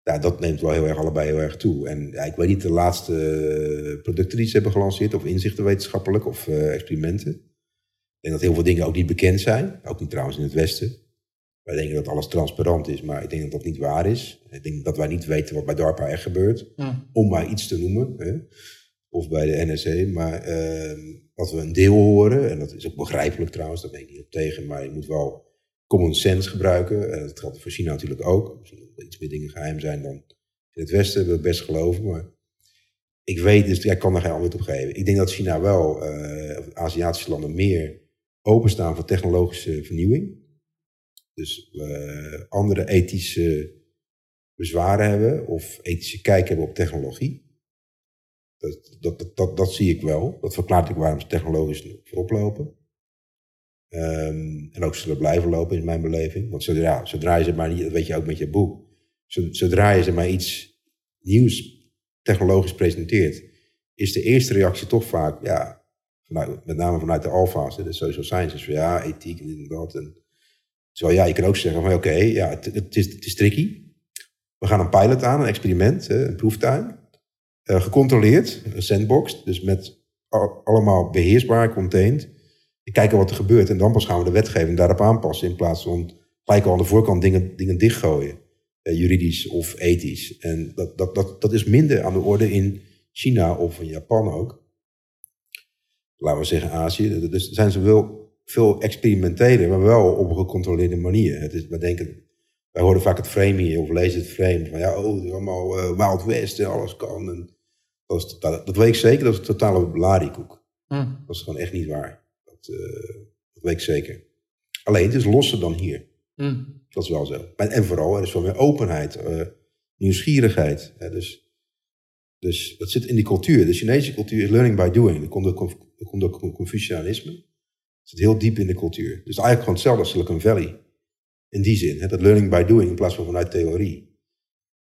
Ja, dat neemt wel heel erg allebei heel erg toe. En ja, ik weet niet de laatste producten die ze hebben gelanceerd, of inzichten wetenschappelijk, of experimenten. Ik denk dat heel veel dingen ook niet bekend zijn. Ook niet trouwens in het Westen. Wij denken dat alles transparant is, maar ik denk dat dat niet waar is. Ik denk dat wij niet weten wat bij DARPA echt gebeurt. Om maar iets te noemen. Hè. Of bij de NSC. Maar uh, wat we een deel horen, en dat is ook begrijpelijk trouwens, daar ben ik niet op tegen. Maar je moet wel common sense gebruiken. En dat geldt voor China natuurlijk ook. Misschien dat iets meer dingen geheim zijn dan in het Westen, dat best geloven. Maar ik weet dus, ik kan daar geen antwoord op geven. Ik denk dat China wel, uh, Aziatische landen, meer openstaan voor technologische vernieuwing. Dus uh, andere ethische bezwaren hebben of ethische kijk hebben op technologie. Dat, dat, dat, dat, zie ik wel. Dat verklaart ik waarom ze technologisch voorop lopen. Um, en ook zullen blijven lopen, in mijn beleving. Want zodra, zodra je ze maar niet, dat weet je ook met je boek, zodra je ze maar iets nieuws technologisch presenteert, is de eerste reactie toch vaak, ja, met name vanuit de alfa's, de social sciences, ja, ethiek en dit en dat. Ja, je kan ook zeggen van oké, ja, het, het, is, het is tricky. We gaan een pilot aan, een experiment, een proeftuin. Gecontroleerd, een sandbox, dus met allemaal beheersbaar, contained. En kijken wat er gebeurt en dan pas gaan we de wetgeving daarop aanpassen in plaats van gelijk al aan de voorkant dingen, dingen dichtgooien. juridisch of ethisch. En dat, dat, dat, dat is minder aan de orde in China of in Japan ook. Laten we zeggen Azië. Dus zijn ze wel veel experimenteler, maar wel op een gecontroleerde manier. Het is, wij denken, wij horen vaak het frame hier, of lezen het frame van ja, oh, het is allemaal uh, Wild West en alles kan. En dat, is totaal, dat weet ik zeker, dat is een totale larikoek. Hmm. Dat is gewoon echt niet waar. Dat, uh, dat weet ik zeker. Alleen, het is losser dan hier. Hmm. Dat is wel zo. En, vooral, er is veel meer openheid, uh, nieuwsgierigheid. Hè, dus, dus dat zit in die cultuur. De Chinese cultuur is learning by doing. Dat komt door, komt door Confucianisme. Het zit heel diep in de cultuur. Dus eigenlijk gewoon hetzelfde als Silicon Valley. In die zin, hè, dat learning by doing in plaats van vanuit theorie.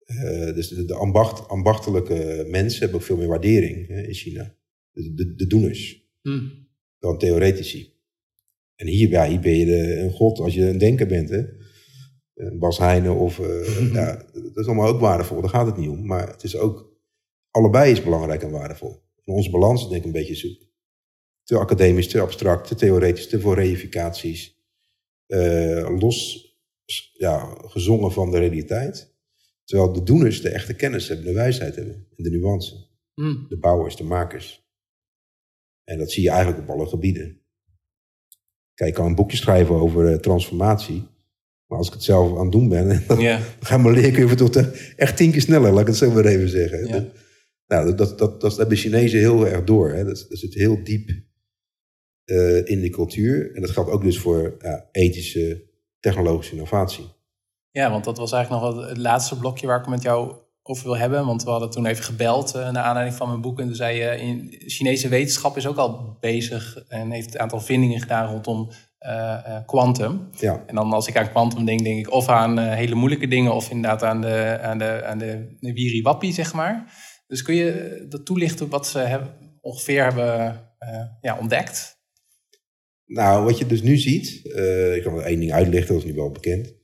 Uh, dus de, de ambacht, ambachtelijke mensen hebben ook veel meer waardering hè, in China. De, de, de doeners. Hmm. Dan theoretici. En hier, ja, hier ben je de, een god als je een denker bent. Hè? Bas Heijnen of... Uh, ja, dat is allemaal ook waardevol, daar gaat het niet om. Maar het is ook... Allebei is belangrijk en waardevol. onze balans is denk ik een beetje zoek. Te academisch, te abstract, te theoretisch, te veel reificaties. Uh, los ja, gezongen van de realiteit. Terwijl de doeners de echte kennis hebben, de wijsheid hebben en de nuance. Hmm. De bouwers, de makers. En dat zie je eigenlijk op alle gebieden. Kijk, ik kan een boekje schrijven over uh, transformatie. Maar als ik het zelf aan het doen ben, dan, yeah. gaan mijn leercurve tot uh, echt tien keer sneller, laat ik het zo maar even zeggen. Dat, nou, dat, dat, dat, hebben Chinezen heel erg door. Hè. Dat, dat zit heel diep uh, in de cultuur. En dat geldt ook dus voor ethische, technologische innovatie. Ja, want dat was eigenlijk nog het laatste blokje waar ik met jou over wil hebben. Want we hadden toen even gebeld uh, naar aanleiding van mijn boek. En toen zei je, in Chinese wetenschap is ook al bezig en heeft een aantal vindingen gedaan rondom quantum. Uh, ja. En dan als ik aan quantum denk, denk ik of aan hele moeilijke dingen of inderdaad aan de, aan de, aan de, de zeg maar. Dus kun je dat toelichten wat ze hebben, ongeveer hebben ja, ontdekt? Nou, wat je dus nu ziet, ik kan er één ding uitlichten, dat is nu wel bekend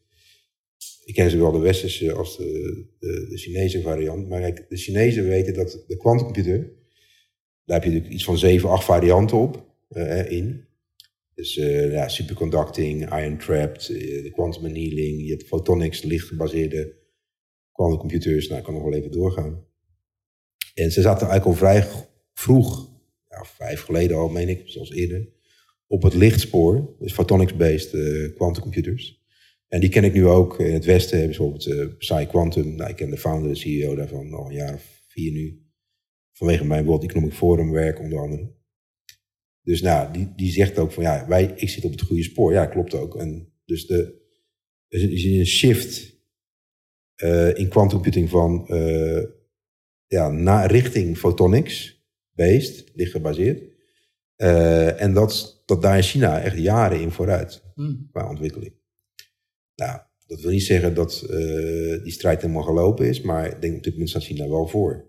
ik ken ze wel de westerse als de, de, Chinese variant. Maar kijk, de Chinezen weten dat de quantumcomputer, daar heb je natuurlijk iets van zeven, acht varianten op in. Dus ja, superconducting, ion trapped, de quantum annealing, je hebt photonics, lichtgebaseerde quantumcomputers. Nou, ik kan nog wel even doorgaan. En ze zaten eigenlijk al vrij vroeg, ja, vijf geleden al, meen ik, zoals eerder, op het lichtspoor, dus photonics-based quantumcomputers. En die ken ik nu ook in het Westen. Bijvoorbeeld uh, Psy Quantum. Nou, ik ken de founder, de CEO daarvan al een jaar of vier nu. Vanwege mijn World Economic Forum werk onder andere. Dus nou, die, die zegt ook van ja, wij, ik zit op het goede spoor. Ja, klopt ook. En dus de, er is een shift uh, in quantum van uh, ja, naar richting photonics based, licht gebaseerd. Uh, en dat, dat daar in China echt jaren in vooruit hmm. qua ontwikkeling. Nou, dat wil niet zeggen dat uh, die strijd helemaal gelopen is, maar ik denk op dit moment staat China wel voor.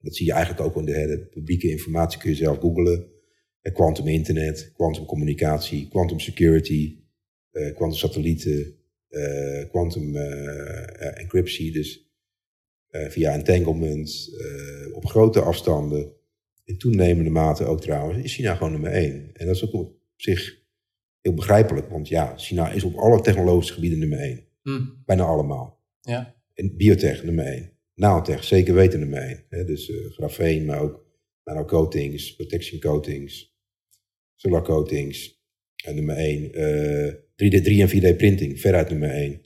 Dat zie je eigenlijk ook in de hele publieke informatie, kun je zelf googlen. Quantum internet, quantum communicatie, quantum security, uh, quantum satellieten, quantum encryptie, dus via entanglement, op grote afstanden, in toenemende mate ook trouwens, is China gewoon nummer één. En dat is ook op zich heel begrijpelijk. Want ja, China is op alle technologische gebieden nummer één. Hmm. Bijna allemaal. Ja. En biotech nummer één. Nanotech, zeker weten nummer één. Dus uh, grafeen, maar ook nanocoatings, protection coatings, solar coatings. En nummer één. Uh, 3D, 3 en 4D printing, veruit nummer één.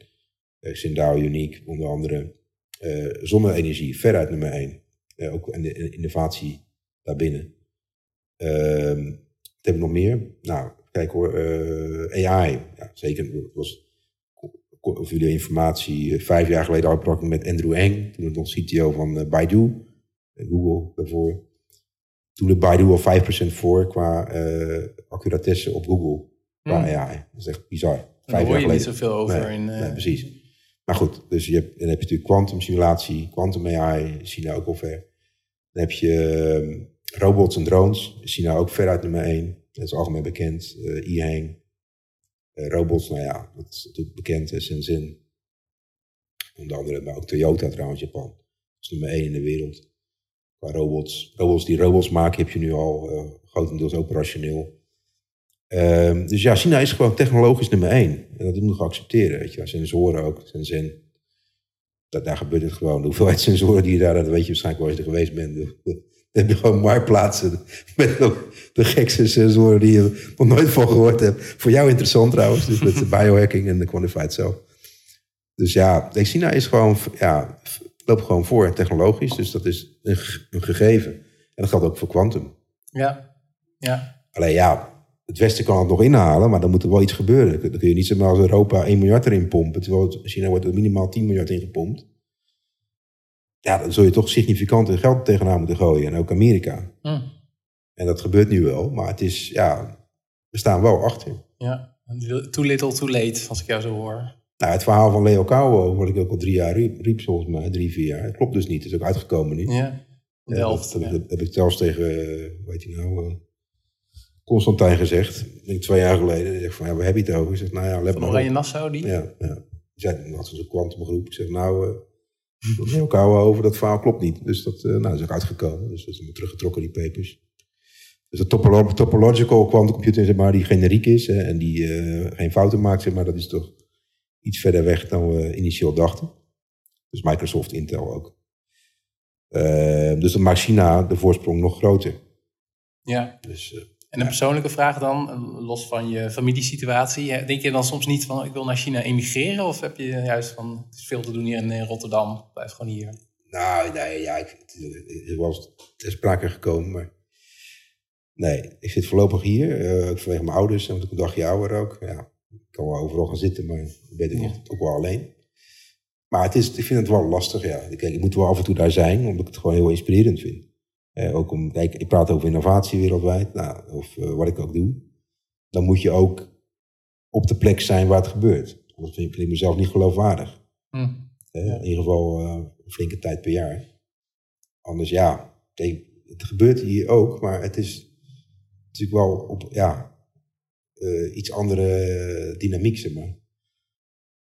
Uh, Sindao Unique, onder andere. Uh, zonne-energie, veruit nummer één. Uh, ook in de innovatie daarbinnen. Uh, wat heb ik nog meer? Nou, Kijk hoor, uh, AI, ja, zeker. Was, of jullie informatie, uh, vijf jaar geleden ik met Andrew Eng, toen nog CTO van uh, Baidu, Google daarvoor. Toen de Baidu al 5% voor qua accuratesse op Google, qua hmm. AI. Dat is echt bizar. Vijf Daar hoor je niet zoveel over. Nee, in, nee, precies. Maar goed, dus je hebt, dan heb je natuurlijk quantum simulatie, quantum AI, China ook al ver. Dan heb je ehm, robots en drones, China ook veruit nummer één. Dat is algemeen bekend. Uh, e-hang. Uh, robots, nou ja, dat is natuurlijk bekend. Uh, Shenzhen. Onder andere, maar ook Toyota trouwens, Japan. Dat is nummer één in de wereld. Qua robots. Robots die robots maken heb je nu al uh, grotendeels operationeel. Um, dus ja, China is gewoon technologisch nummer één. En dat moeten we accepteren, weet je. Sensoren ook, Shenzhen. Dat, daar gebeurt het gewoon. De hoeveelheid sensoren die je daar, dat weet je waarschijnlijk wel als je er geweest bent. Dan heb je gewoon marktplaatsen met de gekste sensoren die je nog nooit van gehoord hebt. Voor jou interessant trouwens, dus met de biohacking en de quantified cell. Dus ja, China is gewoon, ja, loopt gewoon voor technologisch. Dus dat is een, een gegeven. En dat geldt ook voor quantum. Ja, ja. Alleen ja, het Westen kan het nog inhalen, maar dan moet er wel iets gebeuren. Dan kun je niet zomaar als Europa 1 miljard erin pompen, terwijl China wordt er minimaal 10 miljard in gepompt. Ja, dan zul je toch significant geld tegenaan moeten gooien. En ook Amerika. Hm. En dat gebeurt nu wel, maar het is, ja, we staan wel achter. Ja, too little, too late, als ik jou zo hoor. Nou, het verhaal van Leo Kouwen, wat ik ook al drie jaar riep, riep volgens mij, drie, vier jaar. Het klopt dus niet, het is ook uitgekomen nu. Ja, Ja, Delft. dat, ja. dat heb ik zelfs tegen, eh, hoe heet hij nou, eh, Constantijn gezegd. Denk twee jaar geleden. Ik zeg van, ja, waar heb je het over? Ik zeg, nou ja, let Van maar Oranje. Nassau, die? Ja, ja. Die zei, dat was een kwantumgroep. Ik zeg, nou, uh, heel kouwen over, dat verhaal klopt niet. Dus dat, eh, nou, dat is ook uitgekomen. Dus dat is teruggetrokken, die papers. Dus de topolo- topological quantum computer, zeg maar, die generiek is hè, en die eh, geen fouten maakt, zeg maar, dat is toch iets verder weg dan we initieel dachten. Dus Microsoft, Intel ook. Eh, dus dan maakt China de voorsprong nog groter. Ja. Dus eh, En een persoonlijke vraag dan, eh, los van je familiesituatie. hè, Denk je dan soms niet van, ik wil naar China emigreren? Of heb je juist van, het is veel te doen hier in eh, Rotterdam, blijf gewoon hier? Nou, nee, ja, ik, het was ter sprake gekomen, maar nee, ik zit voorlopig hier, eh, ook vanwege mijn ouders, en want ik een dagje ouder ook. Ja, ik kan wel overal gaan zitten, maar ik ben ik Ja. ook wel alleen. Maar het is, ik vind het wel lastig, ja. Kijk, ik moet wel af en toe daar zijn, omdat ik het gewoon heel inspirerend vind. Eh, ook om, kijk, ik praat over innovatie wereldwijd, nou, of eh, wat ik ook doe. Dan moet je ook op de plek zijn waar het gebeurt. Anders vind, ik mezelf niet geloofwaardig. Hm. Hè, In ieder geval eh, een flinke tijd per jaar. Anders ja, kijk, het gebeurt hier ook, maar het is natuurlijk wel op ja, eh, iets andere dynamiek, zeg maar.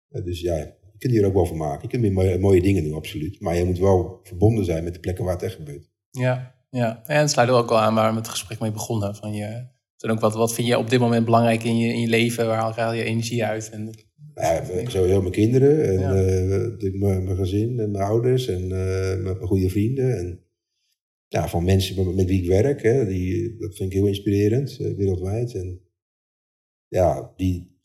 Eh, dus ja, je kunt hier ook wel van maken. Je kunt weer mooie, mooie dingen doen, absoluut. Maar je moet wel verbonden zijn met de plekken waar het echt gebeurt. Ja, ja. En het sluit ook wel aan waar we het gesprek mee begonnen. Van je, ook wat, wat vind je op dit moment belangrijk in je, in je leven? Waar haal je energie uit? En, ja, sowieso mijn kinderen en Ja. eh, mijn, mijn gezin en mijn ouders en eh, mijn goede vrienden. En ja, van mensen met, met wie ik werk, hè, die, dat vind ik heel inspirerend, eh, wereldwijd. En ja, die,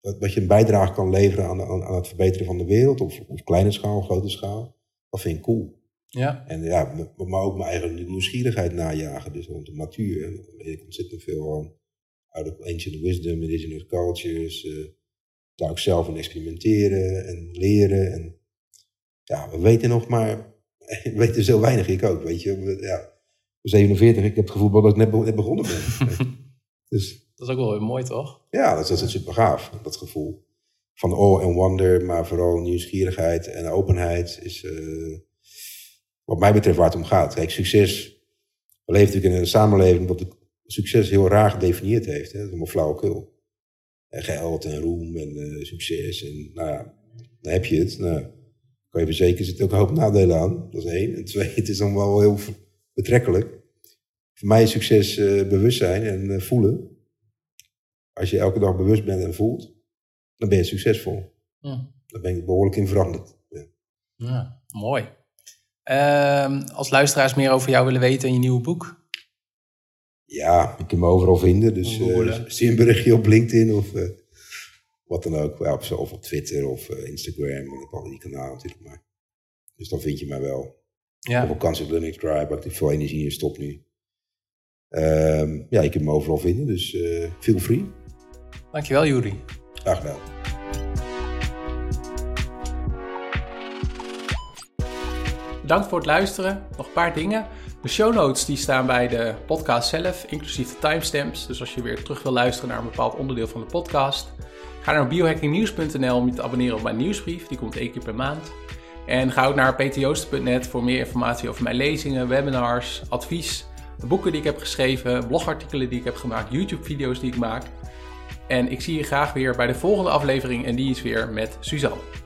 wat, wat je een bijdrage kan leveren aan, aan, aan het verbeteren van de wereld, of op kleine schaal, grote schaal, dat vind ik cool. Ja, En ja, maar ook mijn eigen nieuwsgierigheid najagen, dus rond de natuur. En daar weet ik ontzettend veel aan. Out of ancient wisdom, indigenous cultures. eh, daar ook zelf in experimenteren en leren. En ja, we weten nog maar, we weten zo weinig, ik ook, weet je. We- Ja, ik ben 47, ik heb het gevoel dat ik net, be- net begonnen ben. dus dat is ook wel weer mooi, toch? ja, dat is, dat is super gaaf, dat gevoel. Van awe en wonder, maar vooral nieuwsgierigheid en openheid is eh, wat mij betreft waar het om gaat. Kijk, succes. We leven natuurlijk in een samenleving dat het succes heel raar gedefinieerd heeft. Hè? Dat is allemaal flauwekul. En geld en roem en eh, succes. En nou ja, dan heb je het. Nou, kan je verzekeren, er zitten ook een hoop nadelen aan. Dat is één. En twee, het is dan wel heel betrekkelijk. Voor mij is succes eh, bewustzijn en eh, voelen. Als je elke dag bewust bent en voelt, dan ben je succesvol. Hm. Daar ben ik behoorlijk in veranderd. Ja. Ja, mooi. Ehm, als luisteraars meer over jou willen weten in je nieuwe boek. Ja, je kunt me overal vinden. Dus eh stuur een berichtje op LinkedIn of eh, wat dan ook. Ja, of, of op Twitter of eh, Instagram. Ik heb al die kanalen natuurlijk. Maar. Dus dan vind je mij wel. Of Ja, op Concept Learning Tribe, waar ik veel energie in stop nu. Ehm, ja, je kunt me overal vinden. Dus feel free. dankjewel Juri. Graag gedaan. Bedankt voor het luisteren. Nog een paar dingen. De show notes die staan bij de podcast zelf, inclusief de timestamps. Dus als je weer terug wil luisteren naar een bepaald onderdeel van de podcast, ga naar biohackingnieuws.nl om je te abonneren op mijn nieuwsbrief. Die komt één keer per maand. En ga ook naar ptjoosten.net voor meer informatie over mijn lezingen, webinars, advies, de boeken die ik heb geschreven, blogartikelen die ik heb gemaakt, YouTube-video's die ik maak. En ik zie je graag weer bij de volgende aflevering en die is weer met Suzanne.